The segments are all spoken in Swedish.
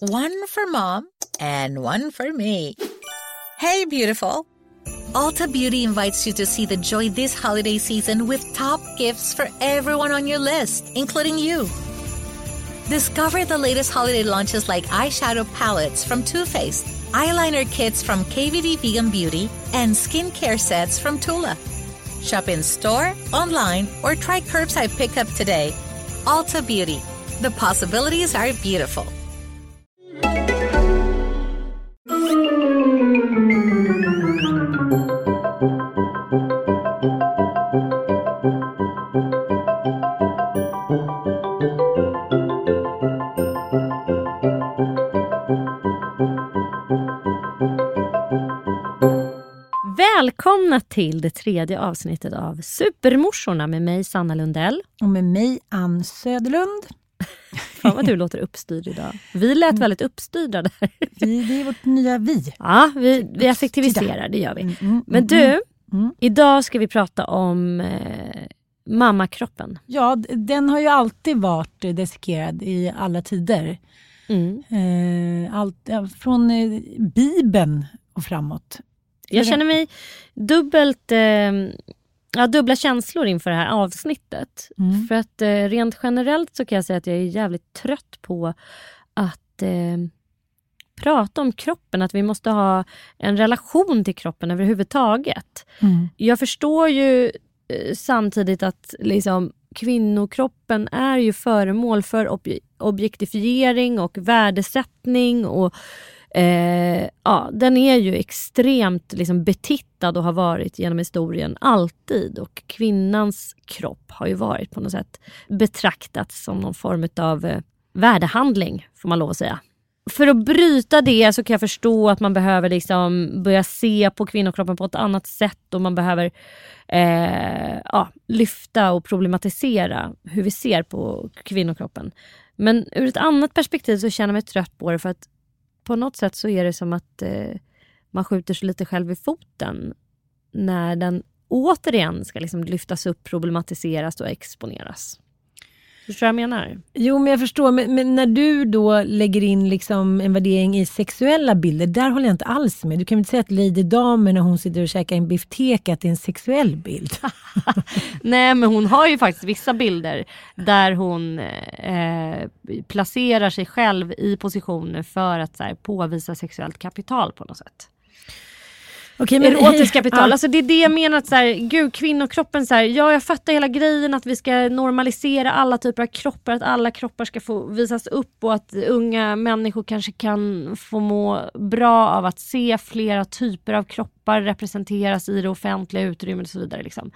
One for mom and one for me. Hey, beautiful. Ulta Beauty invites you to see the joy this holiday season with top gifts for everyone on your list, including you. Discover the latest holiday launches like eyeshadow palettes from Too Faced, eyeliner kits from KVD Vegan Beauty, and skincare sets from Tula. Shop in store, online, or try curbside pickup today. Ulta Beauty. The possibilities are beautiful. Välkomna till det tredje avsnittet av Supermorsorna med mig Sanna Lundell. Och med mig Ann Söderlund. Fan vad du låter uppstyrd idag. Vi lät Mm. väldigt uppstyrda där. Vi, det är vårt nya vi. Ja, vi, vi effektiviserar, det gör vi. Mm, mm, Men du, idag ska vi prata om eh, mammakroppen. Ja, den har ju alltid varit dissekerad i alla tider. Mm. Eh, allt, från eh, Bibeln och framåt. Jag känner mig dubbelt, eh, ja, dubbla känslor inför det här avsnittet. Mm. För att eh, rent generellt så kan jag säga att jag är jävligt trött på att eh, prata om kroppen. Att vi måste ha en relation till kroppen överhuvudtaget. Mm. Jag förstår ju eh, samtidigt att liksom, kvinnokroppen är ju föremål för ob- objektifiering och värdesättning. Och, eh, ja, den är ju extremt liksom, betittad och har varit genom historien alltid. Och kvinnans kropp har ju varit på något sätt betraktats som någon form av eh, värdehandling, får man lov att säga för att bryta det så kan jag förstå att man behöver liksom börja se på kvinnokroppen på ett annat sätt och man behöver eh, ja, lyfta och problematisera hur vi ser på kvinnokroppen. Men ur ett annat perspektiv så känner jag mig trött på det för att på något sätt så är det som att eh, man skjuter sig lite själv i foten när den återigen ska liksom lyftas upp, problematiseras och exponeras. Förstår du vad jag menar? Jo, men jag förstår. Men, men när du då lägger in liksom en värdering i sexuella bilder, där håller jag inte alls med. Du kan väl inte säga att Lady Damer när hon sitter och käkar en bifteka, att det är en sexuell bild? Nej men hon har ju faktiskt vissa bilder där hon eh, placerar sig själv i positioner för att så här, påvisa sexuellt kapital på något sätt. Okej, men Erotiskt kapital. Ja. Alltså det är det jag menar. Att så här, gud, kvinnokroppen, så här, ja jag fattar hela grejen att vi ska normalisera alla typer av kroppar. Att alla kroppar ska få visas upp och att unga människor kanske kan få må bra av att se flera typer av kroppar representeras i det offentliga utrymmet och så vidare. Liksom.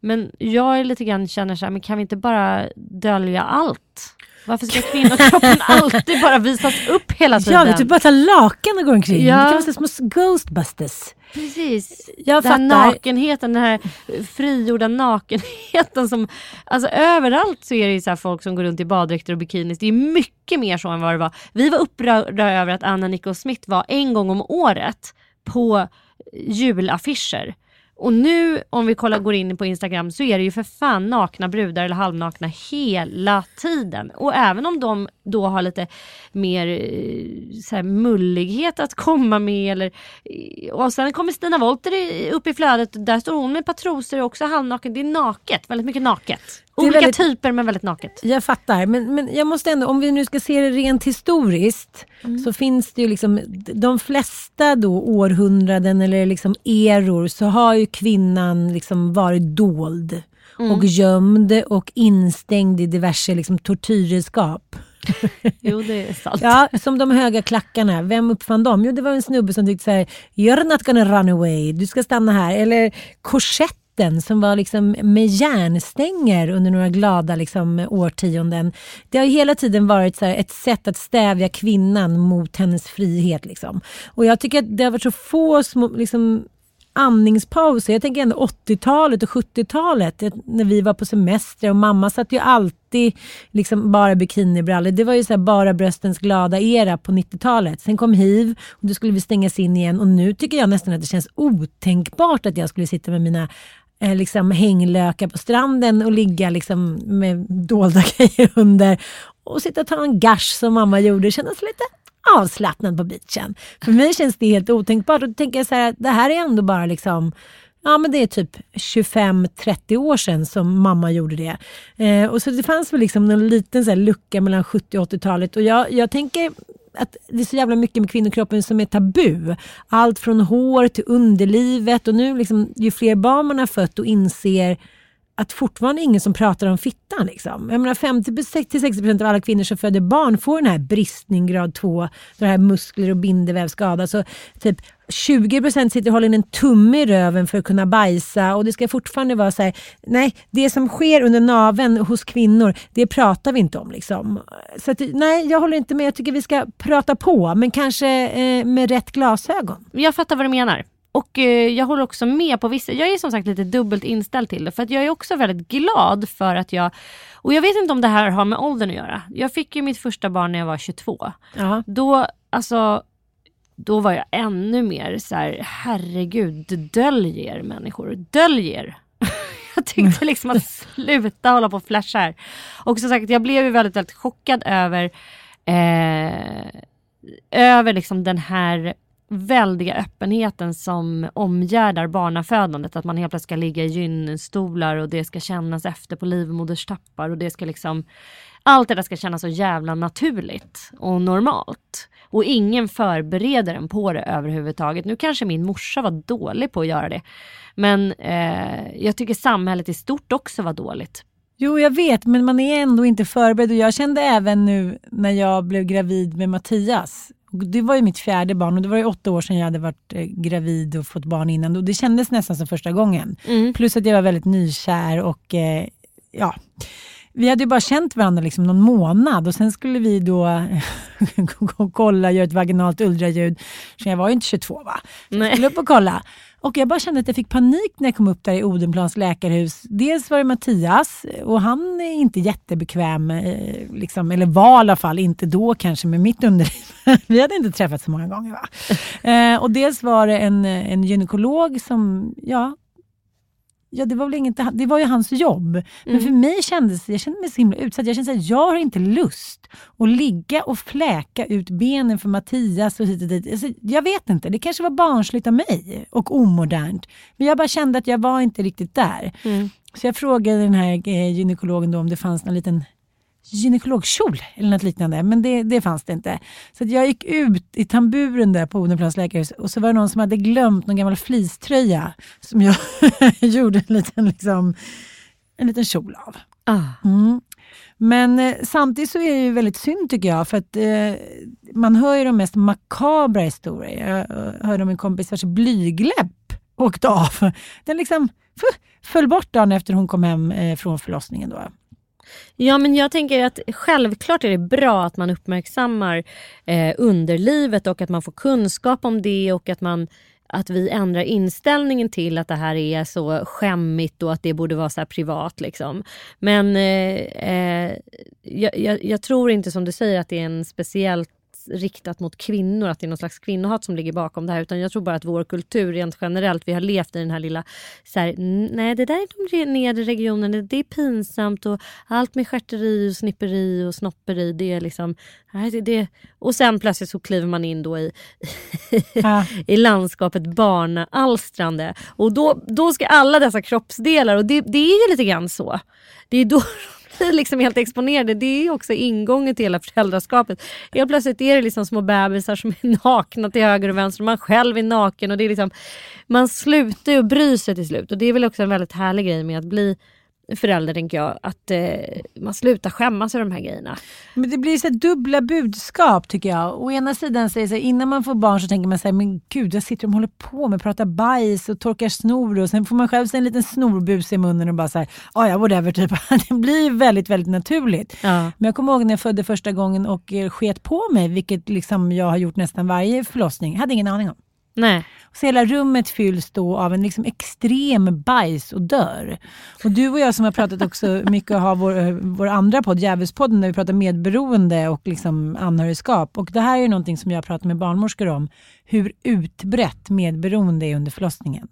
Men jag är lite grann känner så här, men kan vi inte bara dölja allt? Varför ska kvinnokroppen alltid bara visas upp hela tiden? Ja, vi typ bara tar lakan och går omkring. Ja. Det kan vara små ghostbusters. Precis. Jag den fattar. nakenheten, den här frigjorda nakenheten som... Alltså överallt så är det ju så folk som går runt i baddräkter och bikinis. Det är mycket mer så än vad det var. Vi var upprörda över att Anna Nicole Smith var en gång om året på julaffischer. Och nu om vi kollar, går in på Instagram så är det ju för fan nakna brudar eller halvnakna hela tiden. Och även om de då har lite mer eh, så här, mullighet att komma med. Eller, eh, och sen kommer Stina Wolter upp i flödet. Där står hon med ett par trosor och också halvnaken. Det är naket, väldigt mycket naket. Det är Olika väldigt- typer men väldigt naket. Jag fattar, men, men jag måste ändå, om vi nu ska se det rent historiskt, Mm. så finns det ju liksom, de flesta då århundraden eller liksom eror så har ju kvinnan liksom varit dold Mm. och gömd och instängd i diverse liksom tortyrredskap. Jo det är sant. Ja, som de höga klackarna. Vem uppfann dem? Jo, det var en snubbe som tyckte så här, you're not gonna run away, du ska stanna här. Eller korsetten som var liksom med järnstänger under några glada liksom, årtionden. Det har ju hela tiden varit så här, ett sätt att stävja kvinnan mot hennes frihet. Liksom. Och jag tycker att det har varit så få små, liksom, andningspauser. Jag tänker ändå 80-talet och 70-talet när vi var på semester och mamma satt ju alltid liksom bara bikinibrallor. Det var ju så här bara bröstens glada era på 90-talet. Sen kom hiv och då skulle vi stängas in igen och nu tycker jag nästan att det känns otänkbart att jag skulle sitta med mina eh, liksom hänglökar på stranden och ligga liksom med dolda grejer under och sitta och ta en gash som mamma gjorde. och känna sig lite avslappnad på beachen. För mig känns det helt otänkbart. Och då tänker jag så här, det här är ändå bara liksom Ja men det är typ 25-30 år sedan som mamma gjorde det. Eh, och så det fanns väl liksom en liten så lucka mellan 70 och 80-talet och jag, jag tänker att det är så jävla mycket med kvinnokroppen som är tabu. Allt från hår till underlivet och nu liksom, ju fler barn man har fött och inser att fortfarande ingen som pratar om fittan. Liksom. Jag menar 50-60% av alla kvinnor som föder barn får den här bristning grad 2, den här muskler och bindeväv skadas. Så typ 20% sitter och håller in en tumme i röven för att kunna bajsa och det ska fortfarande vara så här, nej, det som sker under naven hos kvinnor, det pratar vi inte om. Liksom. Så att, nej, jag håller inte med. Jag tycker vi ska prata på, men kanske eh, med rätt glasögon. Jag fattar vad du menar. Och eh, jag håller också med på vissa, jag är som sagt lite dubbelt inställd till det för att jag är också väldigt glad för att jag, och jag vet inte om det här har med åldern att göra. Jag fick ju mitt första barn när jag var 22. Ja. Då, alltså, då var jag ännu mer så här, herregud, dölj er människor, dölj er. jag tyckte liksom att sluta hålla på och flasha här. Och som sagt, jag blev ju väldigt, väldigt chockad över, eh, över liksom den här väldiga öppenheten som omgärdar barnafödandet. Att man helt plötsligt ska ligga i gynstolar och det ska kännas efter på livmoderstappar och det ska liksom allt det där ska kännas så jävla naturligt och normalt. Och ingen förbereder en på det överhuvudtaget. Nu kanske min morsa var dålig på att göra det. Men eh, jag tycker samhället i stort också var dåligt. Jo, jag vet, men man är ändå inte förberedd. Och jag kände även nu när jag blev gravid med Mattias det var ju mitt fjärde barn och det var ju åtta år sedan jag hade varit eh, gravid och fått barn innan. Och det kändes nästan som första gången. Mm. Plus att jag var väldigt nykär och eh, ja, vi hade ju bara känt varandra liksom någon månad och sen skulle vi då kolla, göra ett vaginalt ultraljud. Så jag var ju inte 22 va? Så jag skulle upp och kolla. Och jag bara kände att jag fick panik när jag kom upp där i Odenplans läkarhus. Dels var det Mattias och han är inte jättebekväm, eh, liksom, eller var i alla fall inte då kanske med mitt underliv. Vi hade inte träffats så många gånger. Va? Eh, och dels var det en, en gynekolog som, ja, Ja, det var väl inget, det var ju hans jobb. Mm. Men för mig kändes jag kände mig så himla utsatt. Jag kände att jag har inte lust att ligga och fläka ut benen för Mattias och hit och dit. Alltså, jag vet inte, det kanske var barnsligt av mig och omodernt. Men jag bara kände att jag var inte riktigt där. Mm. Så jag frågade den här eh, gynekologen då om det fanns någon liten gynekologkjol eller något liknande. Men det, det fanns det inte. Så jag gick ut i tamburen där på Odenplans läkarhus och så var det någon som hade glömt någon gammal fleecetröja som jag gjorde en liten, liksom, en liten kjol av. Ah. Mm. Men eh, samtidigt så är det ju väldigt synd tycker jag för att eh, man hör ju de mest makabra historier. Jag eh, hörde om en kompis vars blygläpp åkte av. Den liksom föll bort dagen efter hon kom hem eh, från förlossningen. Då. Ja men jag tänker att självklart är det bra att man uppmärksammar eh, underlivet och att man får kunskap om det och att man att vi ändrar inställningen till att det här är så skämmigt och att det borde vara så privat. Liksom. Men eh, eh, jag, jag, jag, tror inte som du säger att det är en speciellt riktat mot kvinnor, att det är någon slags kvinnohat som ligger bakom det här. Utan jag tror bara att vår kultur rent generellt, vi har levt i den här lilla, så här, nej det där är de nedre regionerna, det är pinsamt och allt med stjärteri och snipperi och snopperi, det är liksom, det, det. Och sen plötsligt så kliver man in då i, ja. i landskapet barnalstrande. Och då, då ska alla dessa kroppsdelar, och det, det är ju lite grann så. Det är då blir liksom helt exponerade. Det är också ingången till hela föräldraskapet. Helt plötsligt är det liksom små bebisar som är nakna till höger och vänster och man själv är naken. Och det är liksom, man slutar ju bry sig till slut. Och det är väl också en väldigt härlig grej med att bli förälder tänker jag. Att eh, man slutar skämmas över de här grejerna. Men det blir så dubbla budskap tycker jag. Å ena sidan säger så här, innan man får barn så tänker man så här, men gud vad sitter och håller på med? Pratar bajs och torkar snor och sen får man själv en liten snorbus i munnen och bara så här, ah, ja whatever typ. det blir väldigt väldigt naturligt. Ja. Men jag kommer ihåg när jag födde första gången och eh, sket på mig, vilket liksom jag har gjort nästan varje förlossning. Jag hade ingen aning om. Nej. Så hela rummet fylls då av en liksom extrem bajs Och du och jag som har pratat också mycket och har vår, eh, vår andra podd, Djävulspodden, där vi pratar medberoende och liksom anhörigskap. Och det här är ju någonting som jag pratar med barnmorskor om, hur utbrett medberoende är under förlossningen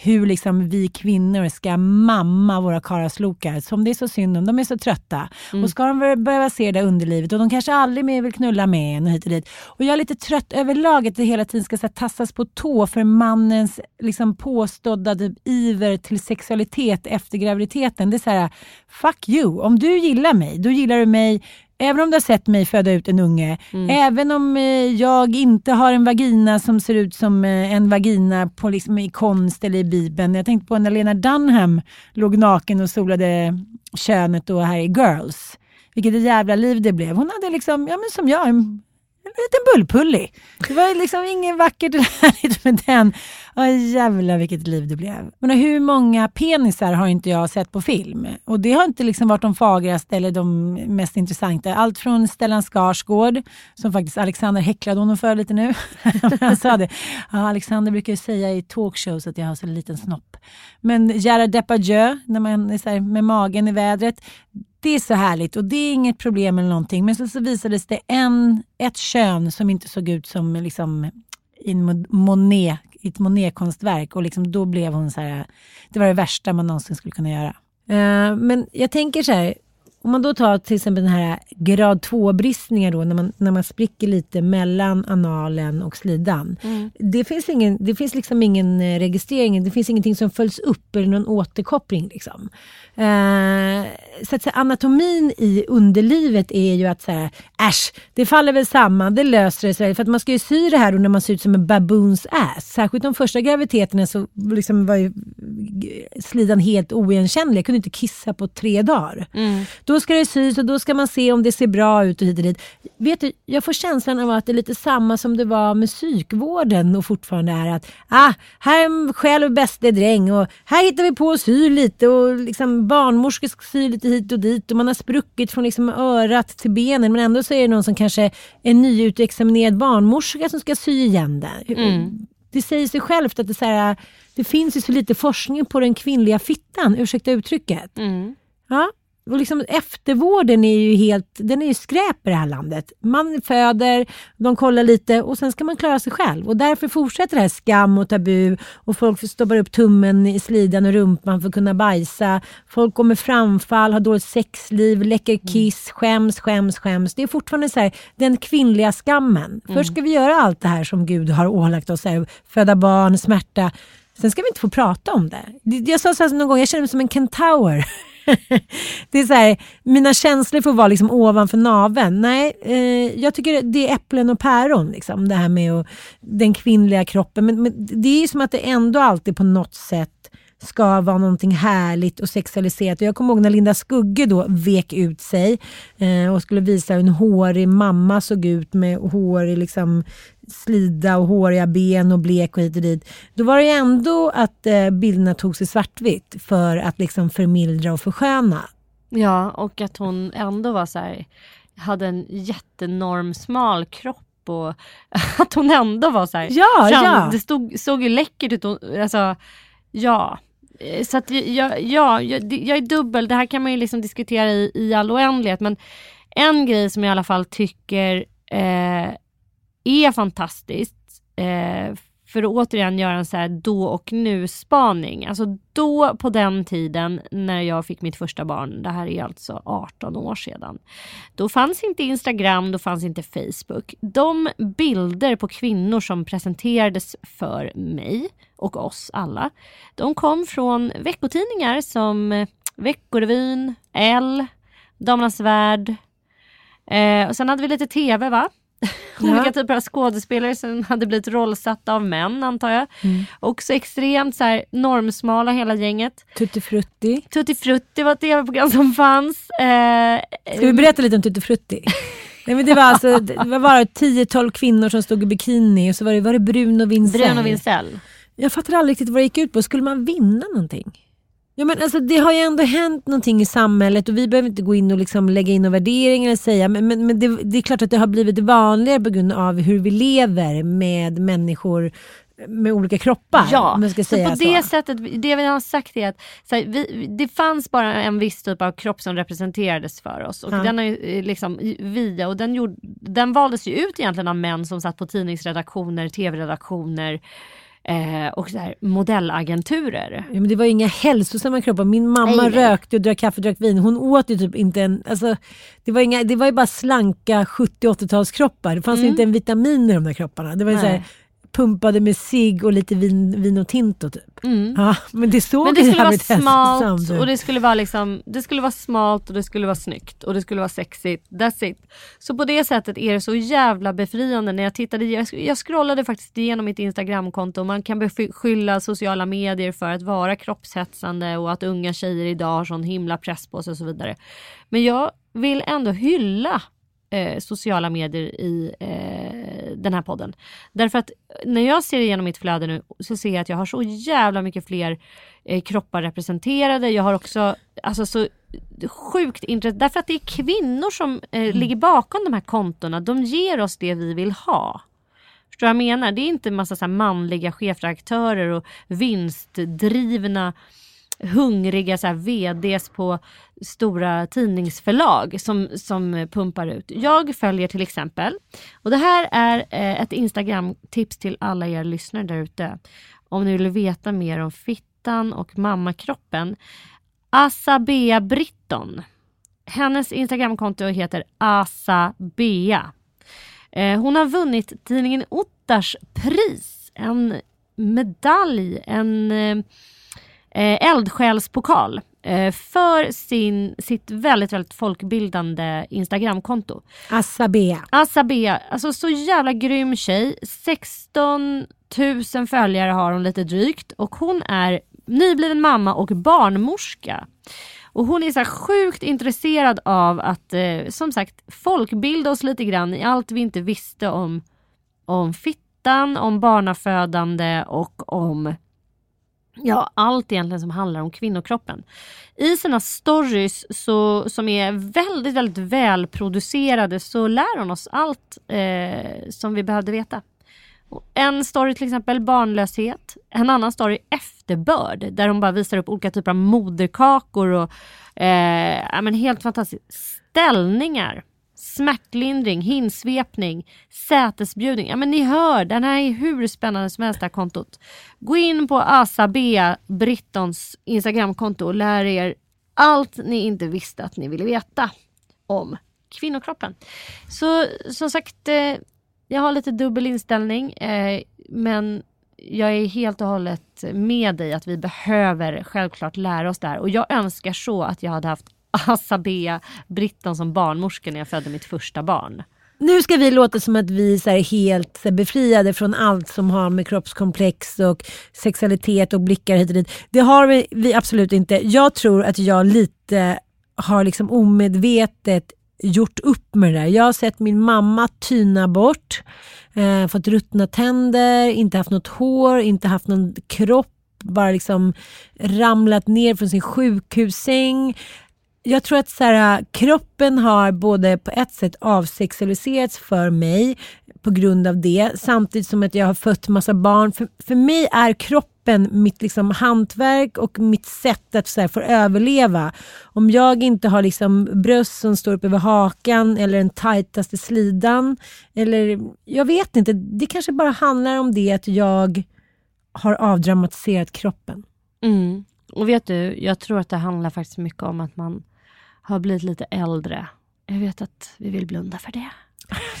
hur liksom vi kvinnor ska mamma våra karlaslokar som det är så synd om. De är så trötta. Mm. Och ska de behöva se det underlivet och de kanske aldrig mer vill knulla med en och hit och dit. Och jag är lite trött överlag att det hela tiden ska här, tassas på tå för mannens liksom, påstådda typ, iver till sexualitet efter graviditeten. Det är så här, fuck you. Om du gillar mig, då gillar du mig Även om du har sett mig föda ut en unge, Mm. även om eh, jag inte har en vagina som ser ut som eh, en vagina på, liksom, i konst eller i Bibeln. Jag tänkte på när Lena Dunham låg naken och solade könet då här i Girls. Vilket jävla liv det blev. Hon hade liksom, ja men som jag, en, en liten bullpullig. Det var liksom inget vackert eller härligt med den. Åh jävlar vilket liv det blev. Men hur många penisar har inte jag sett på film? Och det har inte liksom varit de fagraste eller de mest intressanta. Allt från Stellan Skarsgård, som faktiskt Alexander häcklade honom för lite nu. Han sa det. Ja, Alexander brukar ju säga i talkshows att jag har så liten snopp. Men Gerard Depardieu, när man är så här med magen i vädret. Det är så härligt och det är inget problem eller någonting. Men så, så visades det en, ett kön som inte såg ut som liksom i en Monet, ett Monet-konstverk och liksom då blev hon så här, det var det värsta man någonsin skulle kunna göra. Eh, men jag tänker så här, om man då tar till exempel den här grad 2-bristningar då, när man, när man spricker lite mellan analen och slidan. Det, finns ingen, det finns liksom ingen eh, registrering, det finns ingenting som följs upp eller någon återkoppling. Liksom. Eh, så att säga, anatomin i underlivet är ju att så här, äsch, det faller väl samman, det löser det sig. För att man ska ju sy det här då när man ser ut som en baboons ass. Särskilt de första graviditeterna så liksom var ju slidan helt oigenkännlig. Jag kunde inte kissa på tre dagar. Då ska det sys och då ska man se om det ser bra ut och hit och dit. Vet du, jag får känslan av att det är lite samma som det var med psykvården och fortfarande är att ah, här är själv bäste dräng och här hittar vi på att sy lite och liksom barnmorskor ska sy lite hit och dit och man har spruckit från liksom örat till benen men ändå så är det någon som kanske är nyutexaminerad barnmorska som ska sy igen det. Det säger sig självt att det, så här, det finns ju så lite forskning på den kvinnliga fittan, ursäkta uttrycket. Mm. Ja. Och liksom eftervården är ju helt, den är ju skräp i det här landet. Man föder, de kollar lite och sen ska man klara sig själv. Och därför fortsätter det här skam och tabu och folk stoppar upp tummen i slidan och rumpan för att kunna bajsa. Folk går med framfall, har dåligt sexliv, läcker kiss, skäms, skäms, skäms. Det är fortfarande så här, den kvinnliga skammen. Först ska vi göra allt det här som Gud har ålagt oss, här, föda barn, smärta. Sen ska vi inte få prata om det. Det- Jag sa så här någon gång, jag känner mig som en kentaur. det är så här, mina känslor får vara liksom ovanför naveln. Nej, eh, jag tycker det är äpplen och päron. Liksom, det här med och, den kvinnliga kroppen. Men, men det är ju som att det ändå alltid på något sätt ska vara någonting härligt och sexualiserat. Och jag kommer ihåg när Linda Skugge då vek ut sig eh, och skulle visa hur en hårig mamma såg ut med hårig liksom, slida och håriga ben och blek och hit och dit. Då var det ju ändå att eh, bilderna togs i svartvitt för att liksom förmildra och försköna. Ja, och att hon ändå var så här, hade en jättenorm smal kropp och att hon ändå var så här, Ja, kände- ja. det stod, såg ju läckert ut. och- Alltså, ja. Eh, Så att jag, ja, jag, jag är dubbel, det här kan man ju liksom diskutera i, i all oändlighet men en grej som jag i alla fall tycker eh, är fantastiskt eh, för att återigen göra en så här då och nu spaning. Alltså då på den tiden när jag fick mitt första barn, det här är alltså 18 år sedan. Då fanns inte Instagram, då fanns inte Facebook. De bilder på kvinnor som presenterades för mig och oss alla, de kom från veckotidningar som eh, Veckorevyn, L, Damernas Värld. Eh, och sen hade vi lite TV va? Olika typer av skådespelare som hade blivit rollsatta av män antar jag. Också extremt så här, normsmala hela gänget. Tutti Frutti. Tutti Frutti var ett tv-program som fanns. Eh, Ska vi berätta lite om Tutti Frutti? Nej, men det var alltså det var bara 10-12 kvinnor som stod i bikini och så var det, var det Bruno Vincell. Bruno Vincell. Jag fattar aldrig riktigt vad det gick ut på. Skulle man vinna någonting? Ja, men alltså, det har ju ändå hänt någonting i samhället och vi behöver inte gå in och liksom lägga in några värderingar och säga men, men, men det, det är klart att det har blivit vanligare på grund av hur vi lever med människor med olika kroppar. Ja, så på så. det sättet, det vi har sagt är att här, vi, det fanns bara en viss typ av kropp som representerades för oss och Ja. den har eh, liksom via och den, gjorde, den valdes ju ut egentligen av män som satt på tidningsredaktioner, tv-redaktioner eh, och så här, modellagenturer. Ja, men det var inga hälsosamma kroppar. Min mamma Nej, rökte och drack kaffe och drack vin. Hon åt ju typ inte en... Alltså, det, var inga, det var ju bara slanka 70-80-talskroppar. Det fanns ju inte en vitamin i de där kropparna. Det var ju så här, Mm. Pumpade med cigg och lite vin, vin och tinto typ. Mm. Ja, men det såg Men det skulle vara smalt och det skulle vara liksom, det skulle vara smalt och det skulle vara snyggt och det skulle vara sexigt. That's it. Så på det sättet är det så jävla befriande när jag tittade, jag, jag scrollade faktiskt igenom mitt instagramkonto. Man kan beskylla sociala medier för att vara kroppshetsande och att unga tjejer idag har sån himla press på sig och så vidare. Men jag vill ändå hylla eh, sociala medier i eh, den här podden. Därför att när jag ser igenom mitt flöde nu så ser jag att jag har så jävla mycket fler eh, kroppar representerade. Jag har också alltså så sjukt intresse, därför att det är kvinnor som eh, ligger bakom de här kontona. De ger oss det vi vill ha. Förstår du vad jag menar? Det är inte en massa så manliga chefredaktörer och vinstdrivna hungriga så här, VDs på stora tidningsförlag som, som pumpar ut. Jag följer till exempel, och det här är eh, ett Instagram-tips till alla er lyssnare där ute. Om ni vill veta mer om fittan och mammakroppen. Asabea Britton. Hennes Instagramkonto heter Asabea. Eh, hon har vunnit tidningen Ottars pris, en medalj, en eh, eh, eldsjälspokal eh, för sin, sitt väldigt, väldigt folkbildande Instagramkonto. Asabea. Asabea, alltså så jävla grym tjej. 16 000 följare har hon lite drygt och hon är nybliven mamma och barnmorska. Och hon är så sjukt intresserad av att eh, som sagt folkbilda oss lite grann i allt vi inte visste om, om fittan, om barnafödande och om Ja, allt egentligen som handlar om kvinnokroppen. I sina stories så, som är väldigt, väldigt välproducerade så lär hon oss allt eh, som vi behövde veta. En story till exempel barnlöshet. En annan story efterbörd där hon bara visar upp olika typer av moderkakor och eh, ja, men helt fantastiska Ställningar, smärtlindring, hinsvepning, sätesbjudning. Ja men ni hör, den här är hur spännande som helst det här kontot. Gå in på Asabea Brittons Instagramkonto och lär er allt ni inte visste att ni ville veta om kvinnokroppen. Så som sagt, eh, jag har lite dubbel inställning eh, men jag är helt och hållet med dig att vi behöver självklart lära oss det här och jag önskar så att jag hade haft Asabea Britton som barnmorska när jag födde mitt första barn. Nu ska vi låta som att vi är helt befriade från allt som har med kroppskomplex och sexualitet och blickar hit och dit. Det har vi, vi absolut inte. Jag tror att jag lite har liksom omedvetet gjort upp med det där. Jag har sett min mamma tyna bort, eh, fått ruttna tänder, inte haft något hår, inte haft någon kropp, bara liksom ramlat ner från sin sjukhussäng. Jag tror att så här, äh, kroppen har både på ett sätt avsexualiserats för mig på grund av det, samtidigt som att jag har fött massa barn. För, för mig är kroppen mitt liksom hantverk och mitt sätt att så här, få överleva. Om jag inte har liksom bröst som står upp över hakan eller den tajtaste slidan, eller jag vet inte, det kanske bara handlar om det att jag har avdramatiserat kroppen. Mm. Och vet du, jag tror att det handlar faktiskt mycket om att man har blivit lite äldre. Jag vet att vi vill blunda för det.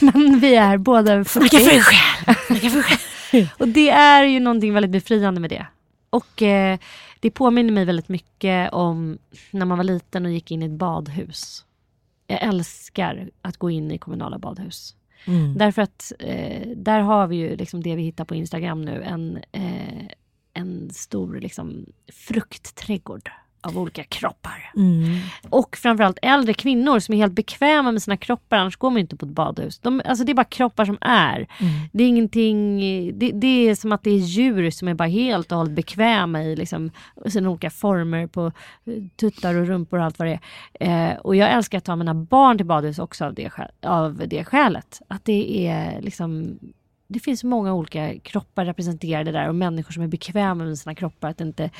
Men vi är båda 40. själv! Och det är ju någonting väldigt befriande med det. Och eh, det påminner mig väldigt mycket om när man var liten och gick in i ett badhus. Jag älskar att gå in i kommunala badhus. Mm. Därför att eh, där har vi ju liksom det vi hittar på Instagram nu. En, eh, en stor liksom, fruktträdgård av olika kroppar. Mm. Och framförallt äldre kvinnor som är helt bekväma med sina kroppar. Annars går man inte på ett badhus. De, alltså det är bara kroppar som är. Mm. Det är ingenting, det, det är som att det är djur som är bara helt och hållet bekväma i liksom, sina olika former på eh, tuttar och rumpor och allt vad det är. Eh, och jag älskar att ta mina barn till badhus också av det, av det skälet. Att det är liksom det finns många olika kroppar representerade där och människor som är bekväma med sina kroppar. Att, inte,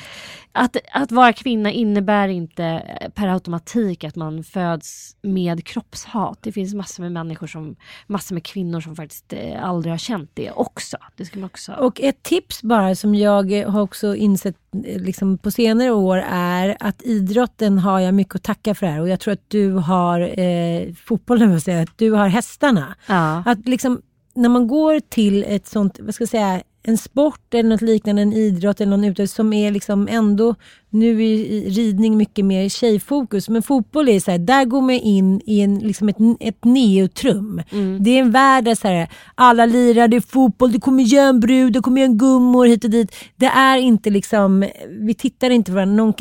att, att vara kvinna innebär inte per automatik att man föds med kroppshat. Det finns massor med människor som, massor med kvinnor som faktiskt eh, aldrig har känt det också. Det ska man också... Och ett tips bara som jag har också insett eh, liksom på senare år är att idrotten har jag mycket att tacka för här och jag tror att du har eh, fotbollen, säga, att du har hästarna. Ja. Att liksom när man går till ett sånt, vad ska jag säga, en sport eller något liknande, en idrott eller någon utövning som är liksom ändå, nu är ridning mycket mer tjejfokus, men fotboll är så här, där går man in i en, liksom ett, ett neutrum. Mm. Det är en värld där så här, alla lirar, det är fotboll, det kommer järnbrud, det kommer en gummor hit och dit. Det är inte liksom, vi tittar inte på varandra. Någon,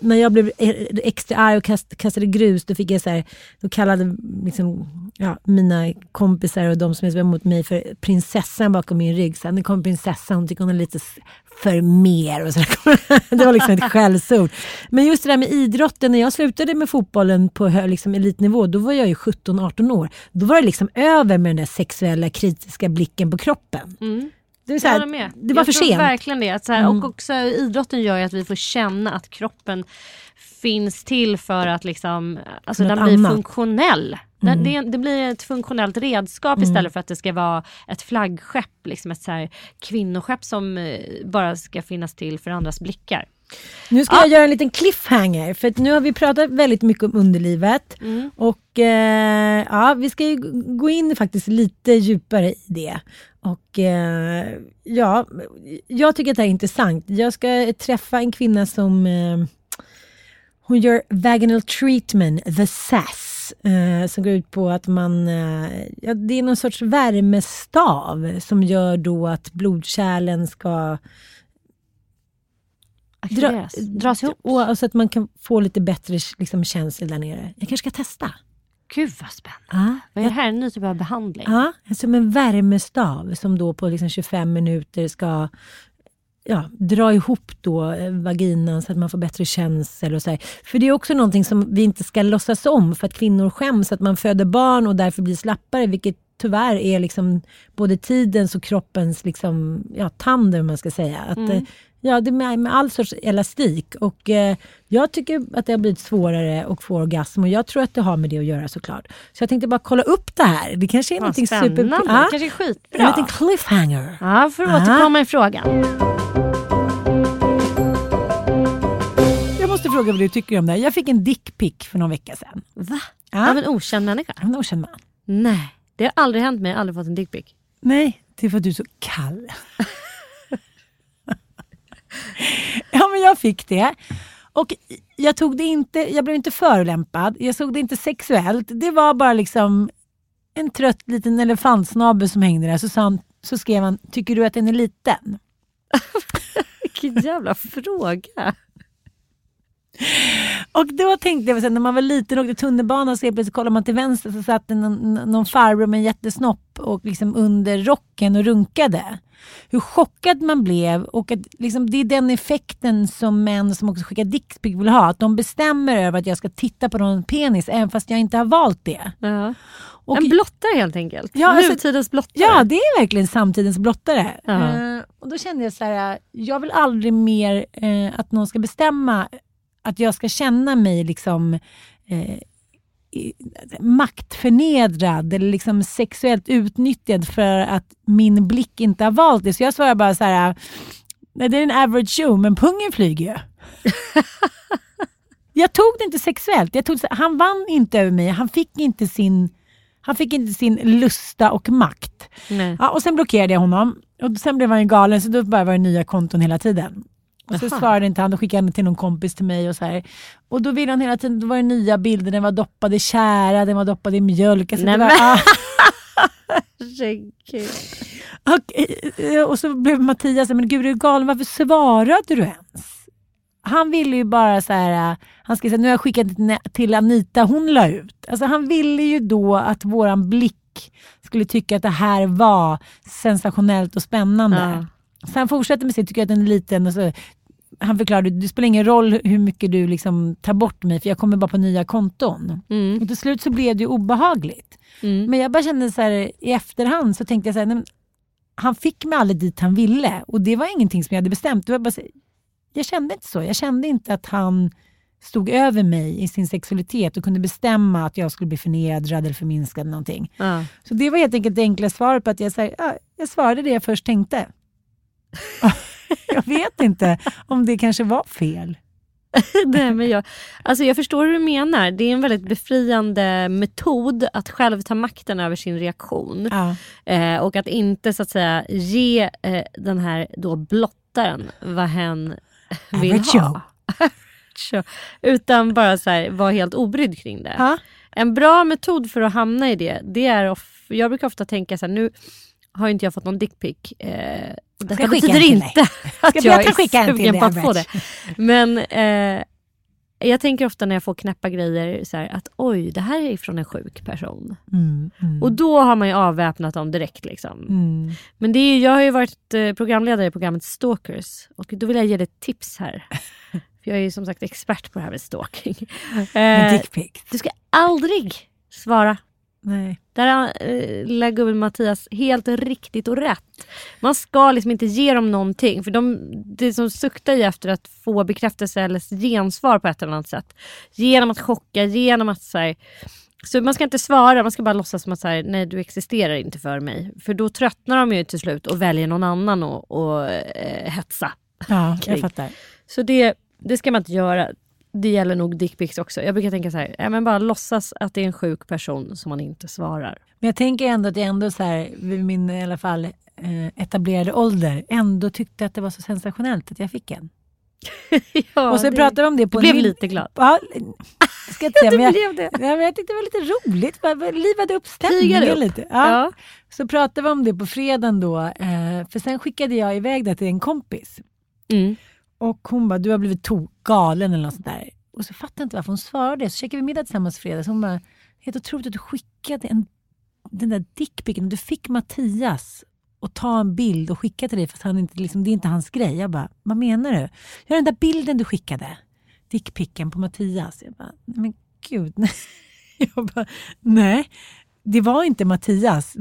när jag blev extra arg och kast, kastade grus, då fick jag så här, då kallade liksom, ja, mina kompisar och de som är emot mig för prinsessan bakom min rygg. Nu kommer prinsessan, hon tycker hon är lite för mer. Och så det var liksom ett skällsord. Men just det där med idrotten, när jag slutade med fotbollen på liksom elitnivå, då var jag ju 17-18 år. Då var det liksom över med den där sexuella kritiska blicken på kroppen. Mm. Det, är så Jag här, håller med. det var jag för sent. verkligen det. Att så här, Mm. Och också idrotten gör ju att vi får känna att kroppen finns till för att liksom, alltså Något den blir annat. Funktionell. Den, det, det blir ett funktionellt redskap istället för att det ska vara ett flaggskepp, liksom ett så här kvinnoskepp som eh, bara ska finnas till för andras blickar. Nu ska jag göra en liten cliffhanger, för nu har vi pratat väldigt mycket om underlivet. Mm. Och eh, ja, vi ska ju gå in faktiskt lite djupare i det. Och eh, ja, jag tycker att det här är intressant. Jag ska träffa en kvinna som eh, hon gör vaginal treatment, the SAS. Eh, som går ut på att man, eh, ja, det är någon sorts värmestav som gör då att blodkärlen ska Aktiveras, dras ihop. och, och så att man kan få lite bättre liksom, känsel där nere. Jag kanske ska testa. Gud vad spännande. Ja, Vad är det här en ny typ av behandling? Ja, som en värmestav som då på liksom 25 minuter ska ja, dra ihop då eh, vaginan så att man får bättre känsel. Och så här. För det är också någonting som vi inte ska låtsas om för att kvinnor skäms att man föder barn och därför blir slappare, vilket tyvärr är liksom både tidens och kroppens liksom, ja, tandem, man ska säga. Att, eh, Ja, det är med, med all sorts elastik. Och eh, jag tycker att det har blivit svårare att få orgasm och jag tror att det har med det att göra såklart. Så jag tänkte bara kolla upp det här. Det kanske är Vad någonting spännande. super... Det Ja, kanske är en skitbra. liten cliffhanger. Ja, för att Ah. återkomma i frågan. Jag måste fråga vad du tycker om det här. Jag fick en dickpic för någon vecka sedan. Va? Ja. Av en okänd människa? En okänd man. Nej, det har aldrig hänt mig. Jag har aldrig fått en dickpic. Nej, det är för att du är så kall. ja, men jag fick det. Och jag tog det inte, jag blev inte förolämpad, jag såg det inte sexuellt. Det var bara liksom en trött liten elefantsnabel som hängde där. Så, han, så skrev han, tycker du att den är liten? Vilken jävla fråga. Och då tänkte jag, så när man var liten och åkte tunnelbana så plötsligt kollar man till vänster så satt det någon, någon farbror med en jättesnopp och liksom under rocken och runkade. Hur chockad man blev och att liksom, det är den effekten som män som också skickar dickpic vill ha. Att de bestämmer över att jag ska titta på någon penis även fast jag inte har valt det. Ja. Och, en blottare helt enkelt. Ja, alltså- Nutidens blottare. Ja, det är verkligen samtidens blottare. Eh, och då kände jag så här, jag vill aldrig mer eh, att någon ska bestämma att jag ska känna mig liksom eh, maktförnedrad eller liksom sexuellt utnyttjad för att min blick inte har valt det. Så jag svarar bara så här, det är en average show men pungen flyger ju. jag tog det inte sexuellt. Jag tog, han vann inte över mig. Han fick inte sin han fick inte sin lusta och makt. Nej. Ja, och sen blockerade jag honom. Och sen blev han ju galen så då bara var det nya konton hela tiden. Och så Aha. svarade inte han, då skickade han till någon kompis till mig och så här. Och då ville han hela tiden, då var det nya bilder, den var doppad i tjära, den var doppad i mjölk. Alltså Nej, var, men- ah. Och, eh, och så blev Mattias, men gud är du galen, varför svarade du ens? Han ville ju bara så här, eh, han skrev här, nu har jag skickat till- till Anita, hon la ut. Alltså han ville ju då att våran blick skulle tycka att det här var sensationellt och spännande. Ja. Så han fortsätter med sitt, tycker att den är liten. Och så, han förklarade, det spelar ingen roll hur mycket du liksom tar bort mig för jag kommer bara på nya konton. Mm. Och till slut så blev det obehagligt. Mm. Men jag bara kände så här, i efterhand så tänkte jag så här, nej, han fick mig aldrig dit han ville och det var ingenting som jag hade bestämt. Det var bara, så- jag kände inte så. Jag kände inte att han stod över mig i sin sexualitet och kunde bestämma att jag skulle bli förnedrad eller förminskad eller någonting. Ja. Så det var helt enkelt det enkla svaret på att jag, så här, ja, jag svarade det jag först tänkte. jag vet inte om det kanske var fel. Nej, men jag, alltså jag förstår hur du menar. Det är en väldigt befriande metod att själv ta makten över sin reaktion. Ja. Eh, och att inte så att säga ge eh, den här då blottaren vad hen vill ha. Utan bara så här, vara helt obrydd kring det. Ja. En bra metod för att hamna i det, det är off- jag brukar ofta tänka så här, nu har inte jag fått någon dickpic. Eh, detta jag betyder inte att jag en är sugen på att få det. Men eh, jag tänker ofta när jag får knäppa grejer så här, att oj, det här är från en sjuk person. Mm, mm, Och då har man ju avväpnat dem direkt. Liksom. mm. Men det är, jag har ju varit eh, programledare i programmet Stalkers och då vill jag ge dig ett tips här. För jag är ju som sagt expert på det här med stalking. Eh, du ska aldrig svara. Nej. Där har eh, lilla gubben Mattias helt riktigt och rätt. Man ska liksom inte ge dem någonting för de, det som suktar ju efter att få bekräftelse eller gensvar på ett eller annat sätt. Genom att chocka, genom att så här, så man ska inte svara, man ska bara låtsas som att så här, nej du existerar inte för mig. För då tröttnar de ju till slut och väljer någon annan och eh, hetsa. Ja, jag fattar. Så det, det ska man inte göra. Det gäller nog dickpics också. Jag brukar tänka så här, ja, men bara låtsas att det är en sjuk person som man inte svarar. Men jag tänker ändå att jag ändå så här, vid min i alla fall eh, etablerade ålder ändå tyckte att det var så sensationellt att jag fick en. ja, och så det- pratade vi om det på Du blev en lite glad. Ja, ska jag säga, men jag, blev det. ja, men jag tyckte det var lite roligt. Bara Livade upp stämningen lite. Ja. Ja. Så pratade vi om det på fredagen då. Eh, för sen skickade jag iväg det till en kompis. Mm. Och hon bara, du har blivit tokgalen eller något sånt där. Och så fattade jag inte varför hon svarade. Så käkade vi middag tillsammans fredag. Så hon bara, helt otroligt att du skickade en, den där dickpicken. Du fick Mattias att ta en bild och skicka till dig fast han inte, liksom, det är inte hans grej. Jag bara, vad menar du? Ja, den där bilden du skickade. Dickpicken på Mattias. Jag bara, nej men gud. Jag bara, nej. Det var inte Mattias.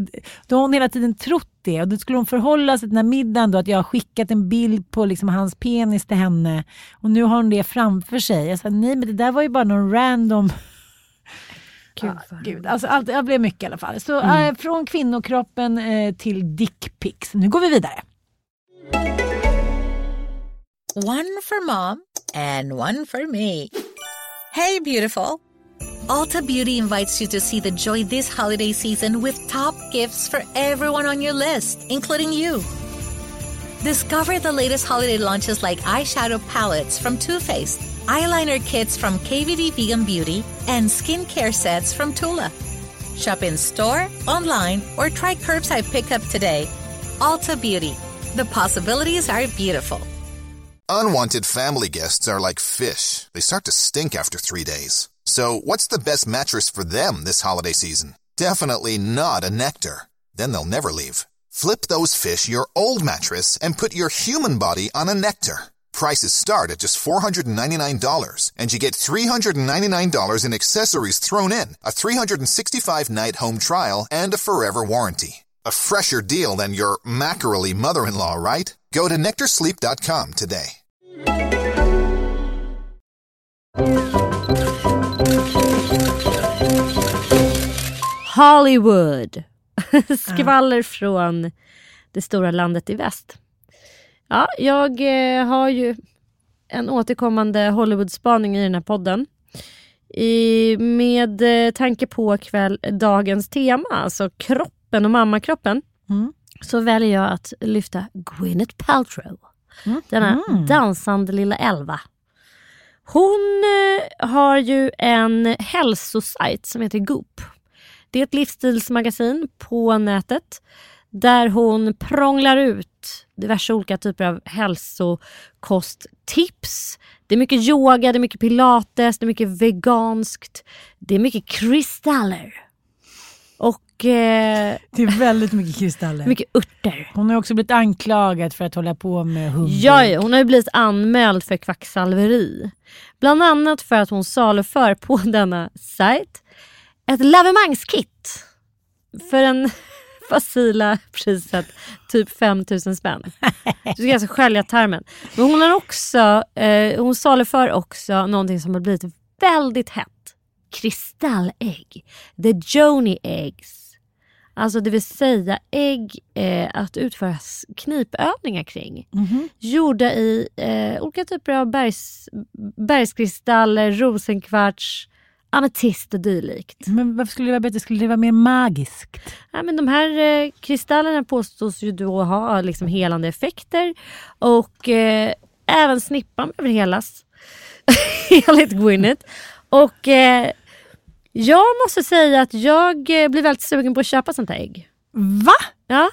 Då har hon hela tiden trott det och då skulle hon förhålla sig till den här middagen då att jag har skickat en bild på liksom hans penis till henne och nu har hon det framför sig. Jag sa nej men det där var ju bara någon random... Gud, vad gud, alltså, allt, det blev mycket i alla fall. Så eh, från kvinnokroppen eh, till dickpics. Nu går vi vidare. One for mom and one for me. Hey, beautiful. Ulta Beauty invites you to see the joy this holiday season with top gifts for everyone on your list, including you. Discover the latest holiday launches like eyeshadow palettes from Too Faced, eyeliner kits from KVD Vegan Beauty, and skincare sets from Tula. Shop in store, online, or try curbside pickup today. Ulta Beauty. The possibilities are beautiful. Unwanted family guests are like fish. They start to stink after three days. So, what's the best mattress for them this holiday season? Definitely not a Nectar. Then they'll never leave. Flip those fish your old mattress and put your human body on a Nectar. Prices start at just $499, and you get $399 in accessories thrown in, a 365 night home trial, and a forever warranty. A fresher deal than your mackerel mother in law, right? Go to nectarsleep.com today. Hollywood. Skvaller från det stora landet i väst. Ja, jag eh, har ju en återkommande Hollywood-spaning i den här podden. I, med eh, tanke på kväll, dagens tema, alltså kroppen och mammakroppen, Mm. så väljer jag att lyfta Gwyneth Paltrow. Mm. Denna Mm. dansande lilla elva. Hon eh, har ju en hälsosajt som heter Goop. Det är ett livsstilsmagasin på nätet där hon prånglar ut diverse olika typer av hälsokosttips. Det är mycket yoga, det är mycket pilates, det är mycket veganskt, det är mycket kristaller. Och eh, Det är väldigt mycket kristaller. mycket örter. Hon har också blivit anklagad för att hålla på med humbug. Ja, hon har ju blivit anmäld för kvacksalveri. Bland annat för att hon saluför på denna sajt ett lavemangskit för en facila priset typ 5000 spänn. Du ska alltså skölja tarmen. Men hon har också, eh, hon saluför också någonting som har blivit väldigt hett. Kristallägg. The Joni eggs. Alltså det vill säga ägg eh, att utföra knipövningar kring. Mhm. Gjorda i eh, olika typer av bergs, bergskristaller, rosenkvarts, ametist och dylikt. Men varför skulle det vara bättre? Skulle det vara mer magiskt? Ja, men de här eh, kristallerna påstås ju då ha liksom helande effekter och eh, även snippan behöver helas. Enligt Gwyneth. Och eh, jag måste säga att jag eh, blir väldigt sugen på att köpa sånt här ägg. Va? Ja.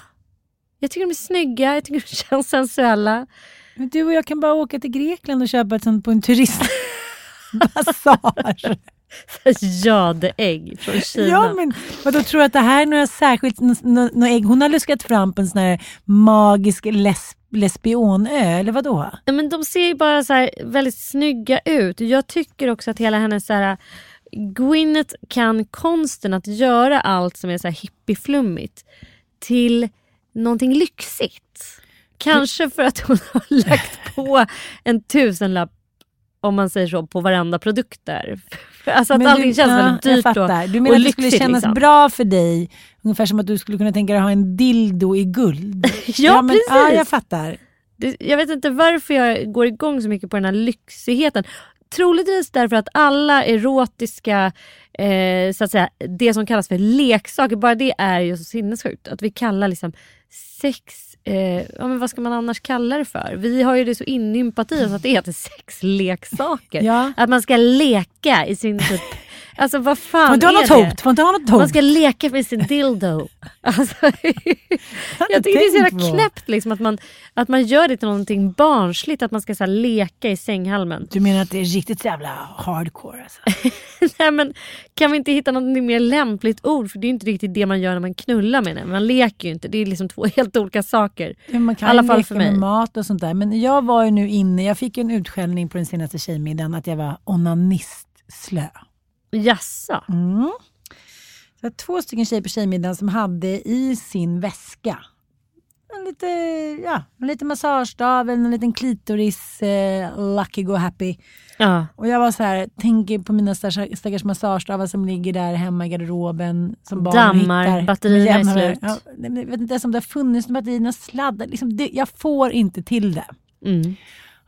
Jag tycker de är snygga, jag tycker de känns sensuella. Men du och jag kan bara åka till Grekland och köpa ett sånt på en turistbasar. Jadeägg från Kina. ja, men vadå, tror du att det här är några särskilt nå- nå- nå ägg? Hon har luskat fram på en sån här magisk les, lesbionö, eller vadå? Ja, men de ser ju bara så här väldigt snygga ut. Jag tycker också att hela hennes så här, Gwyneth kan konsten att göra allt som är så här hippieflummigt till någonting lyxigt. Kanske för att hon har lagt på en tusenlapp om man säger så på varenda produkt där. Alltså att Men allting du, känns ja, väldigt dyrt jag fattar. och, Du menar och att det skulle kännas liksom. bra för dig, ungefär som att du skulle kunna tänka dig att ha en dildo i guld? Ja, men, precis. Ja, jag fattar. Det, jag vet inte varför jag går igång så mycket på den här lyxigheten. Troligtvis därför att alla erotiska, eh, så att säga, det som kallas för leksaker, bara det är ju så sinnessjukt. Att vi kallar liksom sex, eh, ja, men vad ska man annars kalla det för? Vi har ju det så inympat i oss att det heter sexleksaker. Ja. Att man ska leka i sin typ, alltså vad fan Får inte ha är något det? hot? Inte ha något Man ska leka med sin dildo. Alltså, jag tycker det är så jävla knäppt liksom, att, man, att man gör det till någonting barnsligt. Att man ska så här, leka i sänghalmen. Du menar att det är riktigt jävla hardcore alltså? Nej, men, kan vi inte hitta något mer lämpligt ord? För det är inte riktigt det man gör när man knullar med den. Man leker ju inte. Det är liksom två helt olika saker. Ja, man kan I alla fall leka med mat och sånt där. Men jag var ju nu inne, jag fick en utskällning på den senaste tjejmiddagen att jag var onanistslö. Jaså? Mm. Så två stycken tjejer på tjejmiddagen som hade i sin väska en lite, ja, en liten massagestav, en liten klitoris, eh, lucky go happy. Ja. Och jag var så här, tänker på mina stackars, massagestavar som ligger där hemma i garderoben. Som barn Dammar, hittar. batterierna är slut. Ja, jag vet inte ens om det har funnits batterierna sladdar. Liksom det, jag får inte till det. Mm.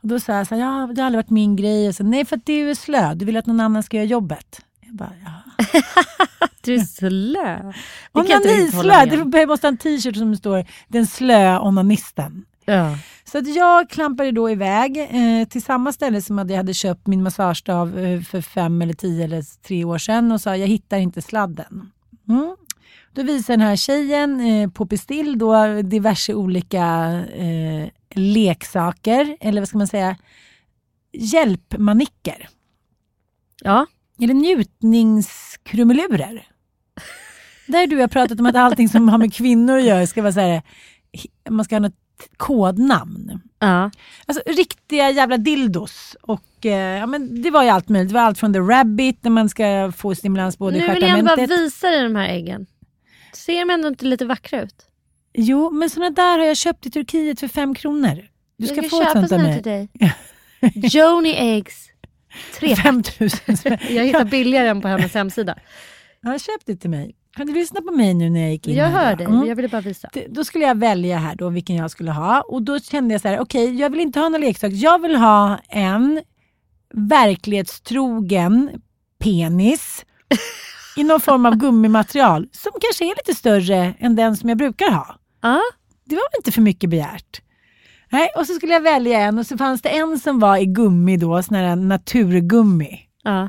Och då sa jag så här, ja, det har aldrig varit min grej. Och så, Nej, för att du är slö. Du vill att någon annan ska göra jobbet. Jag bara, ja. Du är slö. Onanislö, det måste ha en t-shirt som står den slö onanisten. Ja. Så att jag klampade då iväg eh, till samma ställe som jag hade köpt min massagestav eh, för fem eller tio eller tre år sedan och sa jag hittar inte sladden. Mm. Då visar den här tjejen eh, på Pistill då diverse olika eh, leksaker, eller vad ska man säga, hjälpmanicker. ja. Eller njutningskrumelurer. Där du har pratat om att allting som har med kvinnor att göra ska vara så här, man ska ha något kodnamn. ja. Alltså riktiga jävla dildos. Och, eh, ja, men det var ju allt möjligt. Det var allt från the rabbit, där man ska få stimulans både Nu i vill jag bara stjärtamentet. visa dig de här äggen. Ser de ändå inte lite vackra ut? Jo, men såna där har jag köpt i Turkiet för fem kronor. Du ska, jag få ett sånt av mig. till dig. Joni eggs. Tre. 5 000 spänn. Jag hittar billigare än på hennes hemsida. Jag har köpt det till mig. Kan du lyssna på mig nu när jag gick in Jag hör dig, Mm. jag ville bara visa. Då skulle jag välja här då vilken jag skulle ha och då kände jag så här, okej jag vill inte ha någon leksak. Jag vill ha en verklighetstrogen penis i någon form av gummimaterial som kanske är lite större än den som jag brukar ha. Ja. Det var väl inte för mycket begärt. Nej, och så skulle jag välja en och så fanns det en som var i gummi då, sån här naturgummi. Ja.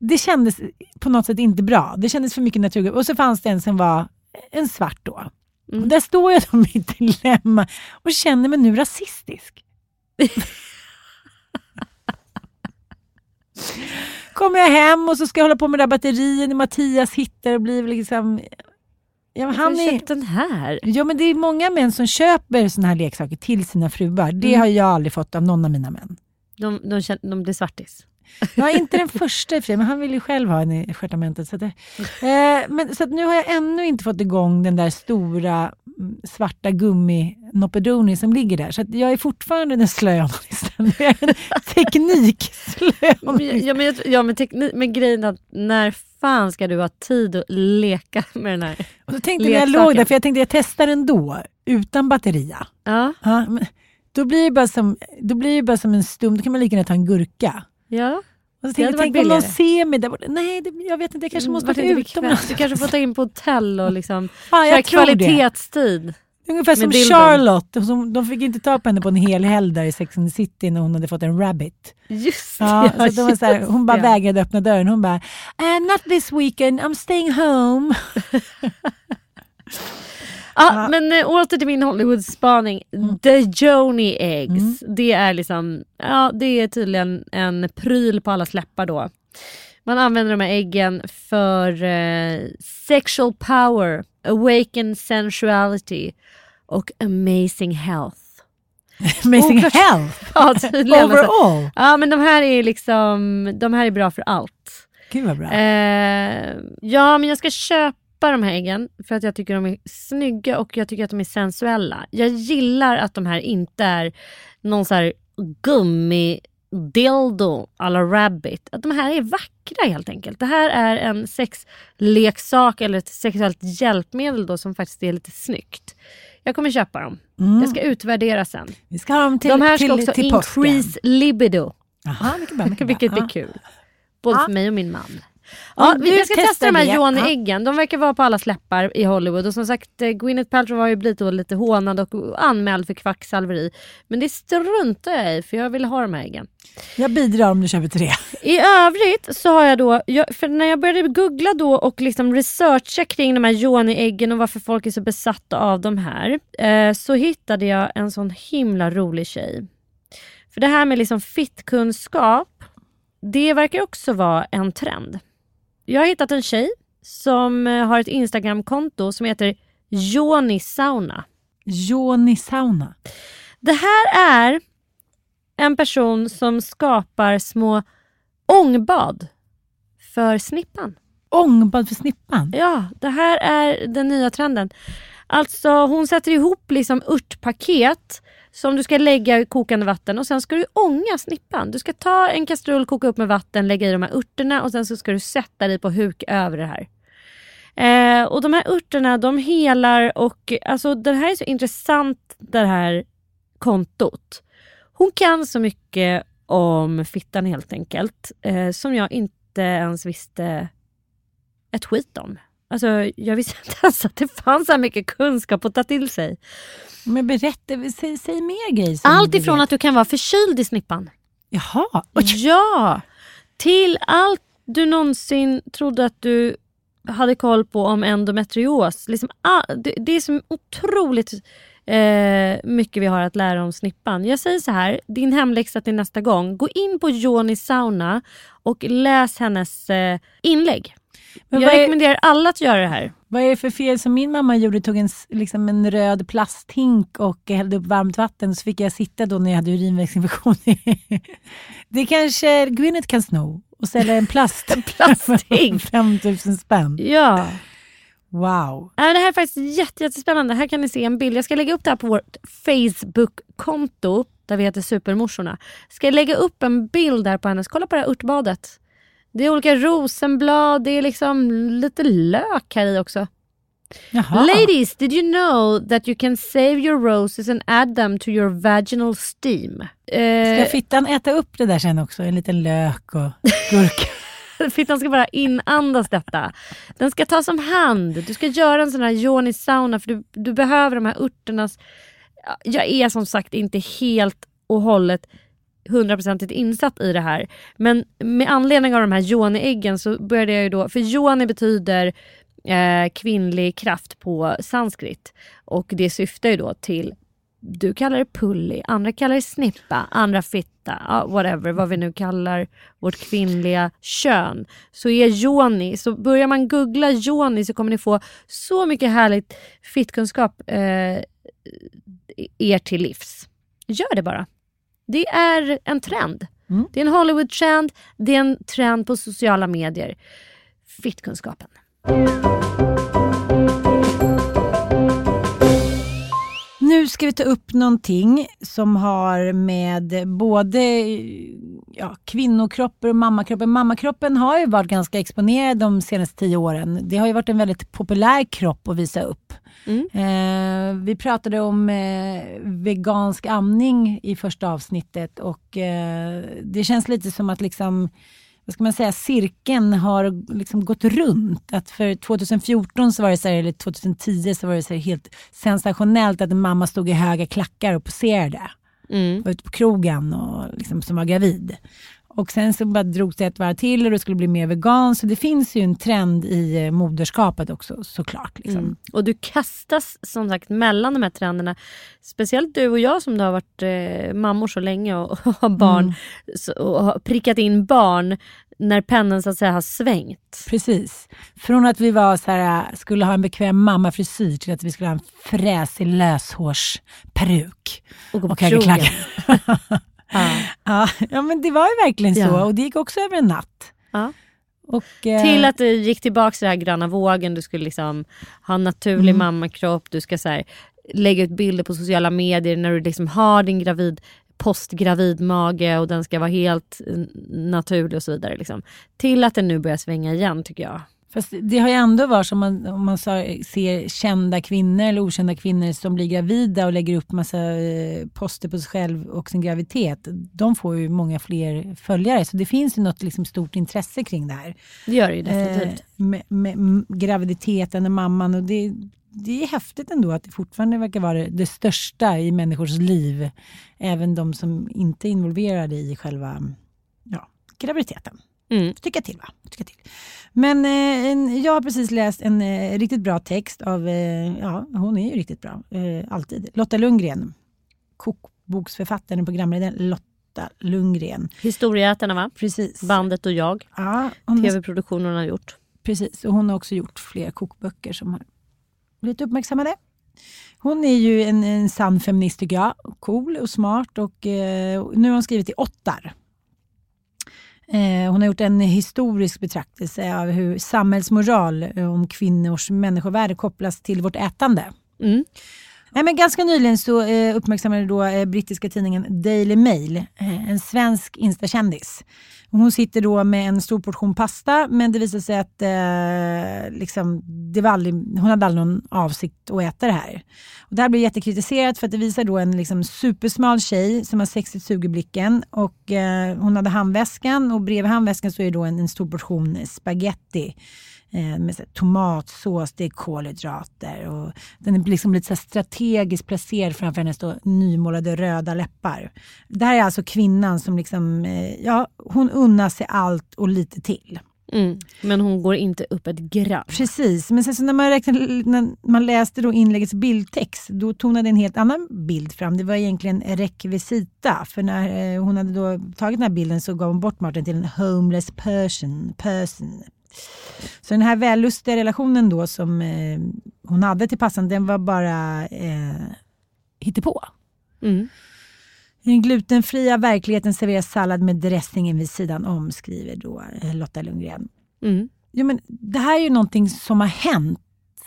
Det kändes på något sätt inte bra. Det kändes för mycket naturgummi. Och så fanns det en som var en svart då. Mm. Och där står jag då i mitt dilemma och känner mig nu rasistisk. Kommer jag hem och så ska jag hålla på med det där batterien och Mattias hittar och blir liksom... Ja, men han är, köpt den här? ja, men det är många män som köper såna här leksaker till sina fruar. Det Mm. har jag aldrig fått av någon av mina män. De, de, känner, de blir svartis. Ja, inte den första i men han vill ju själv ha en i stjärtamentet. Så, att, det- eh, men, så nu har jag ännu inte fått igång den där stora mm, svarta gummi som ligger där. Så jag är fortfarande den slöa onanisten. Jag är en teknikslö Men, onanist. ja, men, ja, men, tekni- men grejen är att när fan ska du ha tid att leka med den här? Och så tänkte när jag leksaken. låg där, för jag tänkte jag testar ändå, utan batteria. Ja, Ja, då blir det bara som, då blir det bara som en stum, då kan man lika gärna ta en gurka. ja. Och så tänkte tänk om någon billigare. ser mig där borta. Nej, det, jag vet inte, jag kanske måste vara är det utomlands. Du kanske får ta in på hotell och liksom Ja, köra jag tror det. Ungefär som dildon. Charlotte, som, de fick inte ta på henne på en hel helg där i Sex and the City när hon hade fått en rabbit. Just Ja, det. så var så här, hon bara Ja. vägrade öppna dörren. Hon bara, uh, not this weekend, I'm staying home. Ja, men äh, åter till min Hollywood-spaning. Mm. The Joni Eggs. Det är liksom, ja det är tydligen en pryl på alla läppar då. Man använder de här äggen för eh, sexual power, awakened sensuality och amazing health. Amazing Oklart. health, Ja, overall. Ja men de här är liksom, de här är bra för allt. Gud vad bra. Eh, ja, men jag ska köpa de här äggen för att jag tycker de är snygga och jag tycker att de är sensuella. Jag gillar att de här inte är någon så här gummi dildo alla rabbit. Att de här är vackra helt enkelt. Det här är en sexleksak eller ett sexuellt hjälpmedel då som faktiskt är lite snyggt. Jag kommer köpa dem. Mm. Jag ska utvärdera sen. Vi ska ha dem till, de här ska till, också till påsken. increase libido. Jaha, mycket bra, mycket bra. Vilket blir kul. Både Ja. för mig och min man. Ja, jag ska testa de här. Johnny-äggen. De verkar vara på alla läppar i Hollywood. Och som sagt, eh, Gwyneth Paltrow har ju blivit lite hånad och anmäld för kvacksalveri. Men det struntar jag i för jag vill ha de här äggen. Jag bidrar om du köper tre. I övrigt så har jag då, jag, för när jag började googla då och liksom researcha kring de här Joni-äggen och varför folk är så besatta av de här. Eh, så hittade jag en sån himla rolig tjej. För det här med liksom fittkunskap, det verkar också vara en trend. Jag har hittat en tjej som eh, har ett Instagramkonto som heter Joni Sauna. Joni sauna. Det här är en person som skapar små ångbad för snippan. Ångbad för snippan. Ja, det här är den nya trenden. Alltså hon sätter ihop liksom örtpaket som du ska lägga i kokande vatten och sen ska du ånga snippan. Du ska ta en kastrull, koka upp med vatten, lägga i de här örterna och sen så ska du sätta dig på huk över det här. Eh, och de här örterna de helar och alltså det här är så intressant det här kontot. Hon kan så mycket om fittan helt enkelt eh, som jag inte ens visste ett skit om. Alltså, jag visste inte ens att det fanns så här mycket kunskap att ta till sig. Men berätta, säg, säg mer grejer. Allt ifrån att du kan vara förkyld i snippan. Jaha, oj. Ja! Till allt du någonsin trodde att du hade koll på om endometrios. Liksom, ah, det, det är så otroligt eh, mycket vi har att lära om snippan. Jag säger så här, din hemläxa till nästa gång. Gå in på Joni Sauna och läs hennes eh, inlägg. Men jag är- rekommenderar alla att göra det här. Vad är det för fel som min mamma gjorde? Tog en, liksom en röd plasthink och hällde upp varmt vatten så fick jag sitta då när jag hade urinvägsinfektion. det kanske Gwyneth kan sno och sälja en plast. en plasthink. 5000 spänn. Ja. Wow. Det här är faktiskt jätte, jättespännande. Här kan ni se en bild. Jag ska lägga upp det här på vårt Facebook-konto där vi heter Supermorsorna. Ska jag lägga upp en bild där på hennes. Kolla på det här örtbadet. Det är olika rosenblad, det är liksom lite lök här i också. Jaha. Ladies, did you know that you can save your roses and add them to your vaginal steam? Eh, Ska fittan äta upp det där sen också? En liten lök och gurka. Fittan ska bara inandas detta. Den ska tas om hand. Du ska göra en sån här yoni sauna för du, du behöver de här örternas... Ja, Jag är som sagt inte helt och hållet hundraprocentigt insatt i det här. Men med anledning av de här yoni-äggen så började jag ju då... För yoni betyder eh, kvinnlig kraft på sanskrit. Och det syftar ju då till du kallar det pulli, andra kallar det snippa, andra fitta, whatever, vad vi nu kallar vårt kvinnliga kön. Så är yoni, så börjar man googla yoni så kommer ni få så mycket härligt fittkunskap eh, er till livs. Gör det bara. Det är en trend. Mm. Det är en Hollywood-trend, det är en trend på sociala medier. Fittkunskapen. Nu ska vi ta upp någonting som har med både ja, kvinnokroppar och mammakroppar. Mammakroppen har ju varit ganska exponerad de senaste tio åren. Det har ju varit en väldigt populär kropp att visa upp. Mm. Eh, vi pratade om eh, vegansk amning i första avsnittet och eh, det känns lite som att liksom vad ska man säga, cirkeln har liksom gått runt. Att för 2014 så var det så här, eller 2010 så var det så här helt sensationellt att en mamma stod i höga klackar och poserade. Mm. Var ute på krogen och liksom, som var gravid. Och sen så bara drogs det ett varv till och det skulle bli mer vegan. Så det finns ju en trend i eh, moderskapet också såklart. Liksom. Mm. Och du kastas som sagt mellan de här trenderna. Speciellt du och jag som har varit eh, mammor så länge och, och har barn Mm. så, och har prickat in barn när pendeln så att säga har svängt. Precis. Från att vi var så här, skulle ha en bekväm mammafrisyr till att vi skulle ha en fräsig löshårsperuk. Och gå på Och krogen. Ja. Ja, men det var ju verkligen så Ja. och det gick också över en natt. Ja. Och, eh, Till att du gick tillbaka till den här gröna vågen, du skulle liksom ha en naturlig Mm. mammakropp, du ska så här, lägga ut bilder på sociala medier när du liksom har din gravid postgravid mage och den ska vara helt naturlig och så vidare. Liksom. Till att den nu börjar svänga igen tycker jag. Fast det har ju ändå varit som man, om man ser kända kvinnor eller okända kvinnor som blir gravida och lägger upp massa eh, poster på sig själv och sin graviditet. De får ju många fler följare så det finns ju något liksom stort intresse kring det här. Det gör det ju definitivt. Eh, med, med graviditeten och mamman. Och det, det är häftigt ändå att det fortfarande verkar vara det, det största i människors liv. Även de som inte är involverade i själva ja, graviditeten. Mm. Tycka till va? Tycka till. Men eh, en, jag har precis läst en eh, riktigt bra text av, eh, ja hon är ju riktigt bra, eh, alltid. Lotta Lundgren. Kokboksförfattaren och programledaren Lotta Lundgren. Historieätarna va? Precis. Bandet och jag. Ja, Tv-produktionen hon har gjort. Precis, och hon har också gjort flera kokböcker som har blivit uppmärksammade. Hon är ju en, en sann feminist tycker jag. Cool och smart och eh, nu har hon skrivit i Ottar. Eh, hon har gjort en historisk betraktelse av hur samhällsmoral eh, om kvinnors människovärde kopplas till vårt ätande. Mm. Nej, men ganska nyligen så eh, uppmärksammade då brittiska tidningen Daily Mail en svensk instakändis. Hon sitter då med en stor portion pasta men det visar sig att eh, liksom, det var aldrig, hon hade aldrig någon avsikt att äta det här. Och det här blir jättekritiserat för att det visar då en liksom, supersmal tjej som har sexigt sug i blicken och eh, hon hade handväskan och bredvid handväskan så är det då en, en stor portion spaghetti med så tomatsås, det är kolhydrater och den är liksom lite så strategiskt placerad framför hennes då nymålade röda läppar. Det här är alltså kvinnan som liksom, eh, ja, hon unnar sig allt och lite till. Mm. Men hon går inte upp ett gram. Precis, men sen så när man, räknade, när man läste då inläggets bildtext då tonade en helt annan bild fram. Det var egentligen rekvisita. För när eh, hon hade då tagit den här bilden så gav hon bort maten till en homeless person. person. Så den här vällustiga relationen då som eh, hon hade till passan den var bara eh, hittepå. Mm. I den glutenfria verkligheten serveras sallad med dressingen vid sidan om, skriver då eh, Lotta Lundgren. Mm. Ja, men det här är ju någonting som har hänt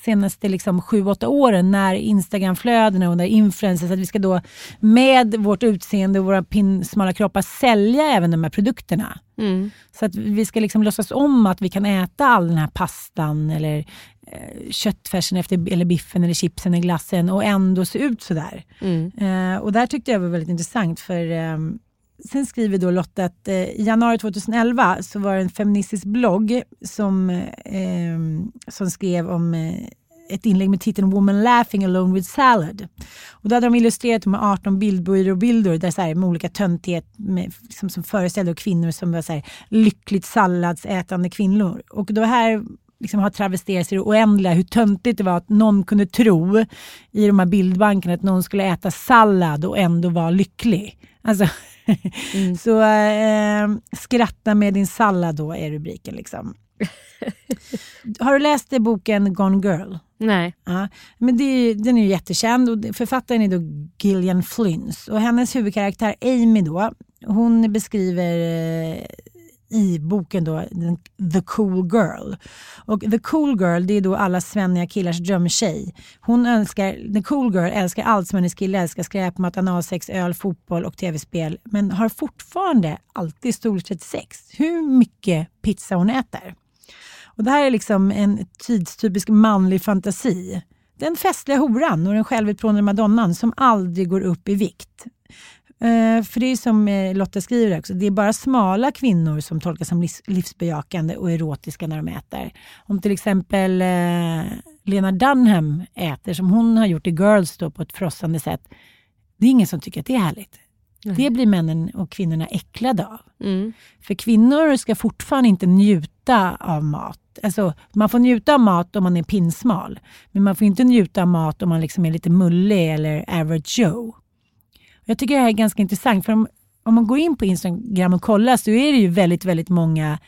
senaste liksom 7-8 åren när Instagramflödena och när influencers, att vi ska då med vårt utseende och våra pinsmala kroppar sälja även de här produkterna. Mm. Så att vi ska liksom låtsas om att vi kan äta all den här pastan eller eh, köttfärsen efter, eller biffen eller chipsen eller glassen och ändå se ut sådär. Mm. Eh, och där tyckte jag var väldigt intressant för eh, sen skriver då Lotta att eh, i januari 2011 så var det en feministisk blogg som, eh, som skrev om eh, ett inlägg med titeln Woman laughing alone with salad. Och då hade de illustrerat med 18 bildbyråbilder där så här, med olika töntighet med, liksom, som föreställde kvinnor som var så här, lyckligt salladsätande kvinnor. Och då här liksom har travesterats i det oändliga hur töntigt det var att någon kunde tro i de här bildbankerna att någon skulle äta sallad och ändå vara lycklig. Alltså, så eh, skratta med din sallad då är rubriken. Liksom. har du läst boken Gone Girl? Nej. Ja, men det den är ju jättekänd och författaren är då Gillian Flynn. Och hennes huvudkaraktär Amy då, hon beskriver eh, i boken då, The Cool Girl. Och The Cool Girl det är då alla svenniga killars drömtjej. Hon önskar, The Cool Girl älskar allt som hennes kille älskar. Skräpmat, analsex, öl, fotboll och tv-spel. Men har fortfarande alltid storlek 36. Hur mycket pizza hon äter. Och det här är liksom en tidstypisk manlig fantasi. Den festliga horan och den självutplånade madonnan som aldrig går upp i vikt. Uh, för det är som uh, Lotta skriver också, det är bara smala kvinnor som tolkas som livs livsbejakande och erotiska när de äter. Om till exempel uh, Lena Dunham äter som hon har gjort i Girls då, på ett frossande sätt. Det är ingen som tycker att det är härligt. Mm. Det blir männen och kvinnorna äcklade av. Mm. För kvinnor ska fortfarande inte njuta av mat. Alltså, man får njuta av mat om man är pinsmal. Men man får inte njuta av mat om man liksom är lite mullig eller average Joe. Jag tycker det här är ganska intressant för om, om man går in på Instagram och kollar så är det ju väldigt, väldigt många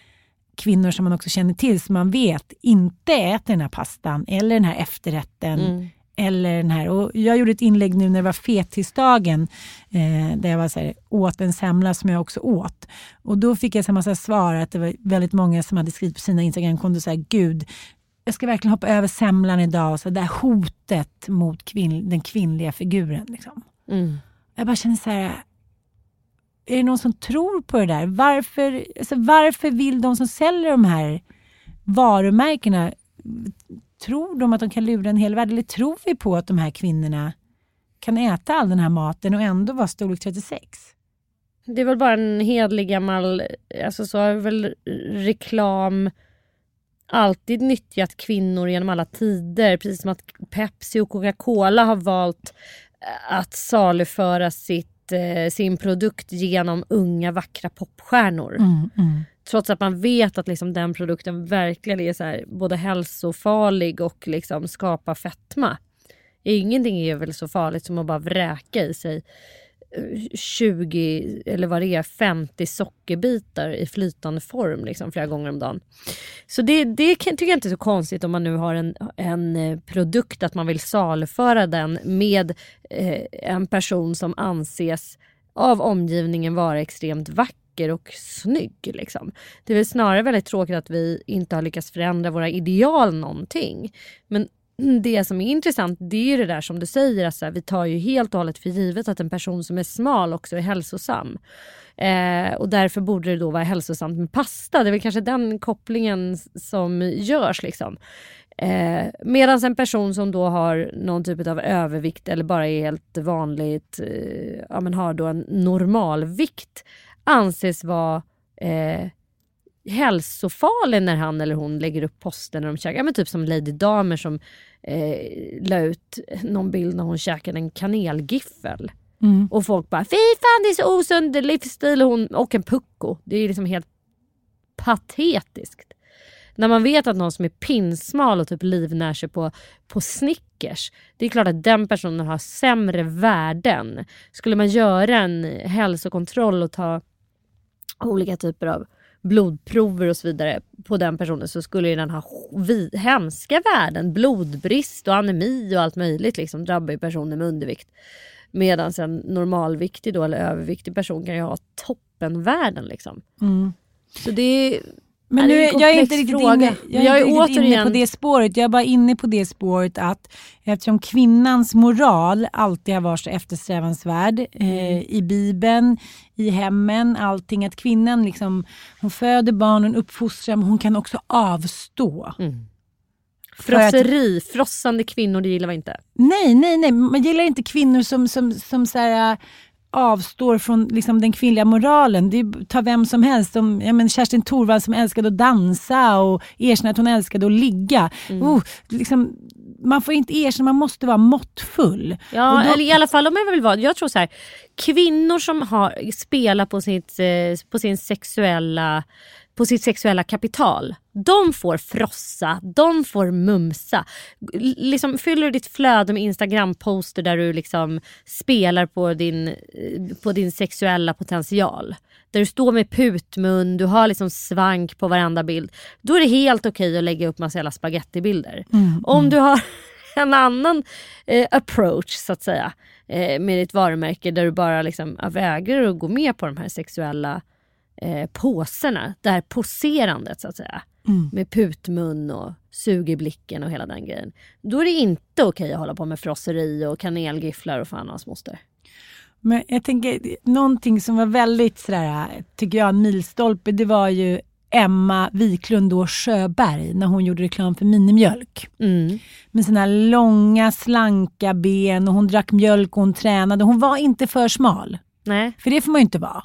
kvinnor som man också känner till som man vet inte äter den här pastan eller den här efterrätten. Mm. Eller den här. Och jag gjorde ett inlägg nu när det var fettisdagen eh, där jag var så här, åt en semla som jag också åt. Och då fick jag en massa svar att det var väldigt många som hade skrivit på sina Instagramkonton så här, gud, jag ska verkligen hoppa över semlan idag. Så det där hotet mot kvinn, den kvinnliga figuren. Liksom. Mm. Jag bara känner så här, är det någon som tror på det där? Varför, alltså varför vill de som säljer de här varumärkena, tror de att de kan lura en hel värld? Eller tror vi på att de här kvinnorna kan äta all den här maten och ändå vara storlek 36? Det är väl bara en hedlig gammal, alltså så har väl reklam alltid nyttjat kvinnor genom alla tider. Precis som att Pepsi och Coca-Cola har valt att saluföra sitt, eh, sin produkt genom unga vackra popstjärnor. Mm, mm. Trots att man vet att liksom den produkten verkligen är så här, både hälsofarlig och liksom skapar fetma. Ingenting är väl så farligt som att bara vräka i sig 20 eller vad det är, 50 sockerbitar i flytande form liksom, flera gånger om dagen. Så det, det tycker jag inte är så konstigt om man nu har en, en eh, produkt att man vill saluföra den med eh, en person som anses av omgivningen vara extremt vacker och snygg. Liksom. Det är väl snarare väldigt tråkigt att vi inte har lyckats förändra våra ideal någonting. Men det som är intressant det är ju det där som du säger att vi tar ju helt och hållet för givet att en person som är smal också är hälsosam. Eh, och därför borde det då vara hälsosamt med pasta. Det är väl kanske den kopplingen som görs. Liksom. Eh, Medan en person som då har någon typ av övervikt eller bara är helt vanligt, eh, ja, men har då en normalvikt anses vara eh, hälsofarlig när han eller hon lägger upp poster när de käkar. Ja, men typ som Lady Damer som eh, la ut någon bild när hon käkade en kanelgiffel. Mm. Och folk bara fy fan det är så osund livsstil och, hon, och en pucko. Det är liksom helt patetiskt. När man vet att någon som är pinsmal och typ livnär sig på, på Snickers. Det är klart att den personen har sämre värden. Skulle man göra en hälsokontroll och ta olika typer av blodprover och så vidare på den personen så skulle den ha hemska värden. Blodbrist och anemi och allt möjligt liksom drabbar ju personer med undervikt. Medan en normalviktig då, eller överviktig person kan ju ha toppenvärden. Liksom. Mm. Så det är men nu, jag är inte riktigt, inne, jag är jag är inte riktigt inne på det spåret. Jag är bara inne på det spåret att eftersom kvinnans moral alltid har varit så eftersträvansvärd eh, mm. i Bibeln, i hemmen, allting. Att kvinnan liksom, hon föder barnen, uppfostrar, men hon kan också avstå. Mm. Frosseri, att, frossande kvinnor, det gillar vi inte. Nej, nej, nej. Man gillar inte kvinnor som, som, som så här, avstår från liksom, den kvinnliga moralen. Det tar vem som helst. Som, ja, men Kerstin Thorvald som älskade att dansa och erkänna att hon älskade att ligga. Mm. Oh, liksom, man får inte erkänna, man måste vara måttfull. Ja, då... eller i alla fall om jag vill vara, jag tror så här, kvinnor som har, spelar på, sitt, eh, på sin sexuella på sitt sexuella kapital. De får frossa, de får mumsa. Liksom, fyller du ditt flöde med Instagram-poster där du liksom spelar på din, på din sexuella potential. Där du står med putmun, du har liksom svank på varenda bild. Då är det helt okej okay att lägga upp massa jävla spagettibilder. Mm, Om mm. du har en annan eh, approach så att säga eh, med ditt varumärke där du bara liksom vägrar att gå med på de här sexuella eh, påserna. Det här poserandet så att säga. Mm. Med putmun och suger blicken och hela den grejen. Då är det inte okej att hålla på med frosseri och kanelgifflar och fan hans moster. Men jag tänker, någonting som var väldigt sådär, tycker jag, en milstolpe, det var ju Emma Wiklund då Sjöberg när hon gjorde reklam för minimjölk. Mm. Med sina långa slanka ben och hon drack mjölk och hon tränade. Hon var inte för smal. Nej. För det får man ju inte vara.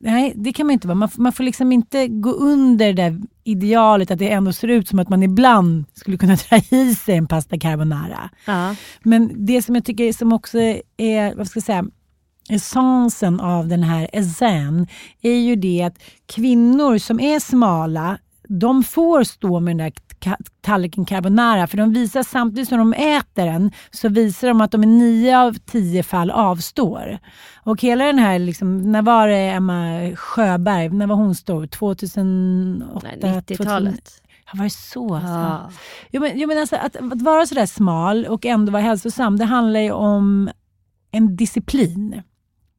Nej, det kan man inte vara. Man, man får liksom inte gå under det där idealet att det ändå ser ut som att man ibland skulle kunna dra i sig en pasta carbonara. Ja. Men det som jag tycker som också är, vad ska jag säga, essensen av den här ezen är ju det att kvinnor som är smala, de får stå med den där tallriken carbonara för de visar samtidigt som de äter den så visar de att de i nio av tio fall avstår. Och hela den här, liksom, när var det Emma Sjöberg, när var hon stor? 2008? Nej, 2009? 90-talet. Ja, var så? alltså? Ja. Jo, men, jo, men alltså, att, att vara sådär smal och ändå vara hälsosam, det handlar ju om en disciplin.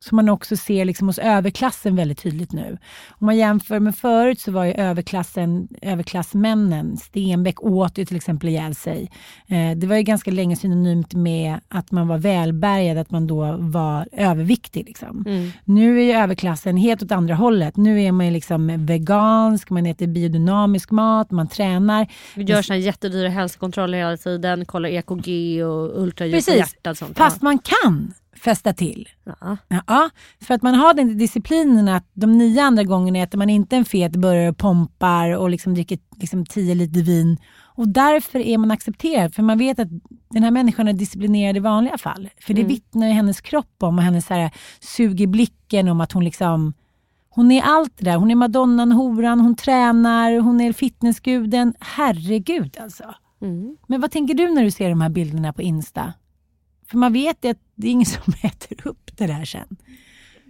Som man också ser liksom hos överklassen väldigt tydligt nu. Om man jämför med förut så var ju överklassen, överklassmännen, Stenbeck åt ju till exempel ihjäl sig. Eh, det var ju ganska länge synonymt med att man var välbärgad, att man då var överviktig. Liksom. Mm. Nu är ju överklassen helt åt andra hållet. Nu är man ju liksom vegansk, man äter biodynamisk mat, man tränar. Vi gör såna jättedyra hälsokontroller hela tiden, kollar EKG och ultraljud på Precis, hjärtat. Sånt. fast man kan fästa till. ja. Ja, för att man har den disciplinen att de nio andra gångerna äter man inte en fet burgare och pompar och liksom dricker liksom tio liter vin. Och därför är man accepterad, för man vet att den här människan är disciplinerad i vanliga fall. För det Mm. vittnar ju hennes kropp om och hennes så här, sug i blicken om att hon liksom hon är allt det där. Hon är madonnan, horan, hon tränar, hon är fitnessguden. Herregud alltså. Mm. Men vad tänker du när du ser de här bilderna på Insta? För man vet ju att det är ingen som äter upp det där sen.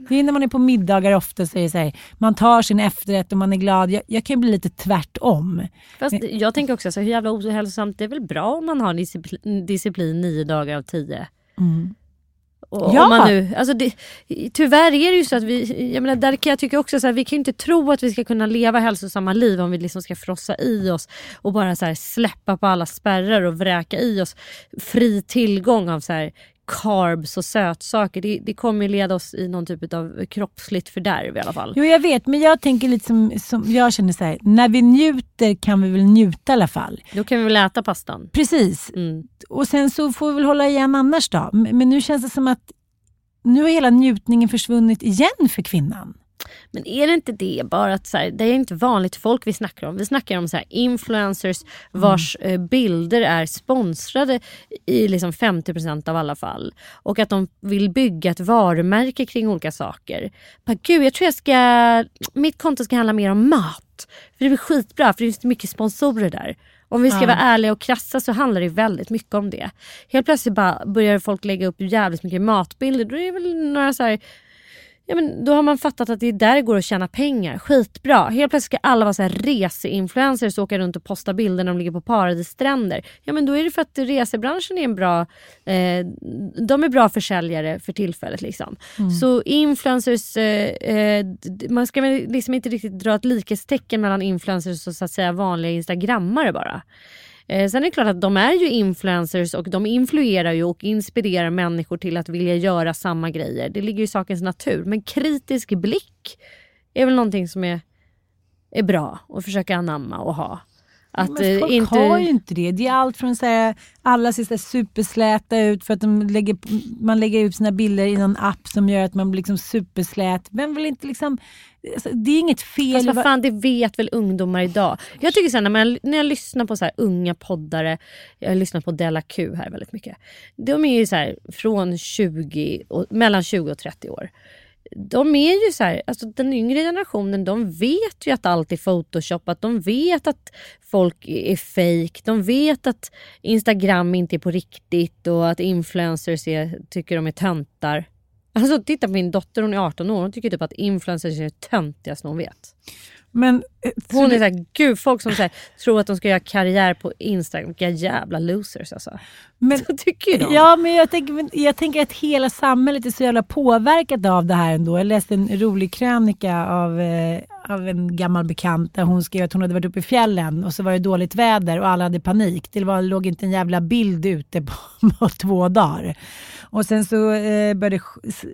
Det är när man är på middagar ofta så är det så här, man tar sin efterrätt och man är glad. Jag, jag kan bli lite tvärtom. Fast jag tänker också så hur jävla ohälsosamt, det är väl bra om man har disciplin, disciplin nio dagar av tio. Och Ja. om man nu, alltså det, tyvärr är det ju så att vi, jag menar, där kan jag tycka också så här, vi kan ju inte tro att vi ska kunna leva hälsosamma liv om vi liksom ska frossa i oss och bara så här släppa på alla spärrar och vräka i oss fri tillgång av så här carbs och sötsaker. Det, det kommer leda oss i någon typ av kroppsligt fördärv i alla fall. Jo, jag vet, men jag tänker lite som, som jag känner så här, när vi njuter kan vi väl njuta i alla fall. Då kan vi väl äta pastan. Precis. Mm. Och sen så får vi väl hålla igen annars då. Men men nu känns det som att nu har hela njutningen försvunnit igen för kvinnan. Men är det inte det bara att så här, det är inte vanligt folk vi snackar om. Vi snackar om så här, influencers vars eh, bilder är sponsrade i liksom 50% av alla fall. Och att de vill bygga ett varumärke kring olika saker. Bara, Gud, jag tror jag ska, mitt konto ska handla mer om mat. För det blir skitbra för det finns mycket sponsorer där. Om vi ska Ja. vara ärliga och krassa så handlar det väldigt mycket om det. Helt plötsligt bara börjar folk lägga upp jävligt mycket matbilder. Då är det väl några så här Ja, men då har man fattat att det är där det går att tjäna pengar. Skitbra. Helt plötsligt ska alla vara så här reseinfluencers och åka runt och posta bilder när de ligger på paradisstränder. Ja men då är det för att resebranschen är en bra, eh, de är bra försäljare för tillfället. Liksom. Så influencers, eh, eh, man ska väl liksom inte riktigt dra ett likhetstecken mellan influencers och så att säga vanliga instagrammare bara. Eh, sen är det klart att de är ju influencers och de influerar ju och inspirerar människor till att vilja göra samma grejer. Det ligger ju i sakens natur. Men kritisk blick är väl någonting som är, är bra att försöka anamma och ha. Att Men eh, folk inte... har ju inte det. Det är allt från så här, alla ser så supersläta ut för att lägger, man lägger ut sina bilder i någon app som gör att man blir liksom superslät. Vem vill inte liksom... Alltså, det är inget fel. Fast vad fan, det vet väl ungdomar idag. Jag tycker så här, när, man, när jag lyssnar på så unga poddare, jag har lyssnat på Della Q här väldigt mycket. De är ju så här från 20, och, mellan 20 och 30 år. De är ju så här, alltså den yngre generationen de vet ju att allt är photoshopat. De vet att folk är fake. De vet att Instagram inte är på riktigt och att influencers är, tycker de är töntar. Alltså titta på min dotter, hon är 18 år, hon tycker typ att influencers är det töntigaste hon vet. Men, eh, Hon är såhär, gud folk som här, tror att de ska göra karriär på Instagram, vilka jävla losers alltså. men, Så tycker de. Ja, men jag, tänker, jag tänker att hela samhället är så jävla påverkat av det här ändå. Jag läste en rolig krönika av, eh, av en gammal bekant där hon skrev att hon hade varit uppe i fjällen och så var det dåligt väder och alla hade panik. Det var, låg inte en jävla bild ute på, på två dagar. Och sen så eh, började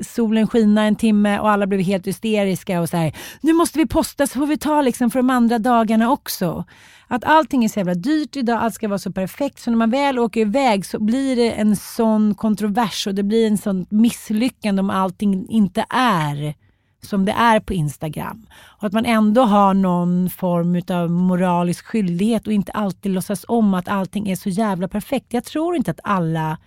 solen skina en timme och alla blev helt hysteriska och så här, nu måste vi posta så får vi ta liksom för de andra dagarna också. Att allting är så jävla dyrt idag, allt ska vara så perfekt. Så när man väl åker iväg så blir det en sån kontrovers och det blir en sån misslyckande om allting inte är som det är på Instagram. Och att man ändå har någon form av moralisk skyldighet och inte alltid låtsas om att allting är så jävla perfekt. Jag tror inte att alla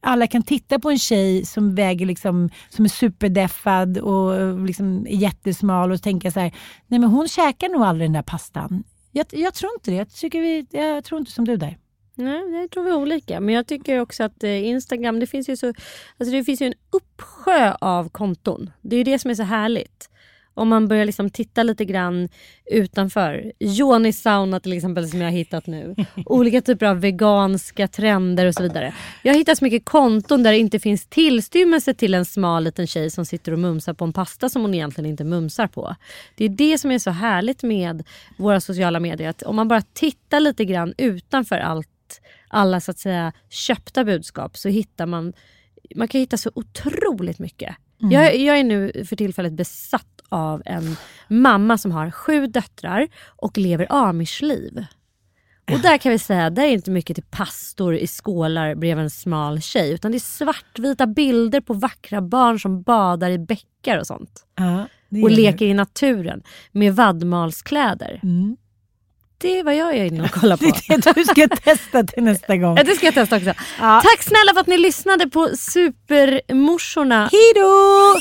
alla kan titta på en tjej som väger liksom, som är superdeffad och liksom är jättesmal och tänka så här, nej men hon käkar nog aldrig den där pastan. Jag, jag tror inte det. Jag, tycker vi, jag tror inte som du där. Nej, det tror vi är olika. Men jag tycker också att eh, Instagram, det finns ju så, alltså det finns ju en uppsjö av konton. Det är ju det som är så härligt. Om man börjar liksom titta lite grann utanför. Joni sauna till exempel som jag har hittat nu. Olika typer av veganska trender och så vidare. Jag har hittat så mycket konton där det inte finns tillstymmelse till en smal liten tjej som sitter och mumsar på en pasta som hon egentligen inte mumsar på. Det är det som är så härligt med våra sociala medier. Att om man bara tittar lite grann utanför allt alla så att säga köpta budskap så hittar man man kan hitta så otroligt mycket. Jag, jag är nu för tillfället besatt av en mamma som har sju döttrar och lever amish-liv. Och där kan vi säga, där är inte mycket till pastor i skålar bredvid en smal tjej utan det är svartvita bilder på vackra barn som badar i bäckar och sånt. Ja, det Och leker i naturen med vadmalskläder. Mm. Det är vad jag är inne och kollar på. Det är det du ska testa till nästa gång. Ja, det ska jag testa också. Ja. Tack snälla för att ni lyssnade på Supermorsorna. Hej då!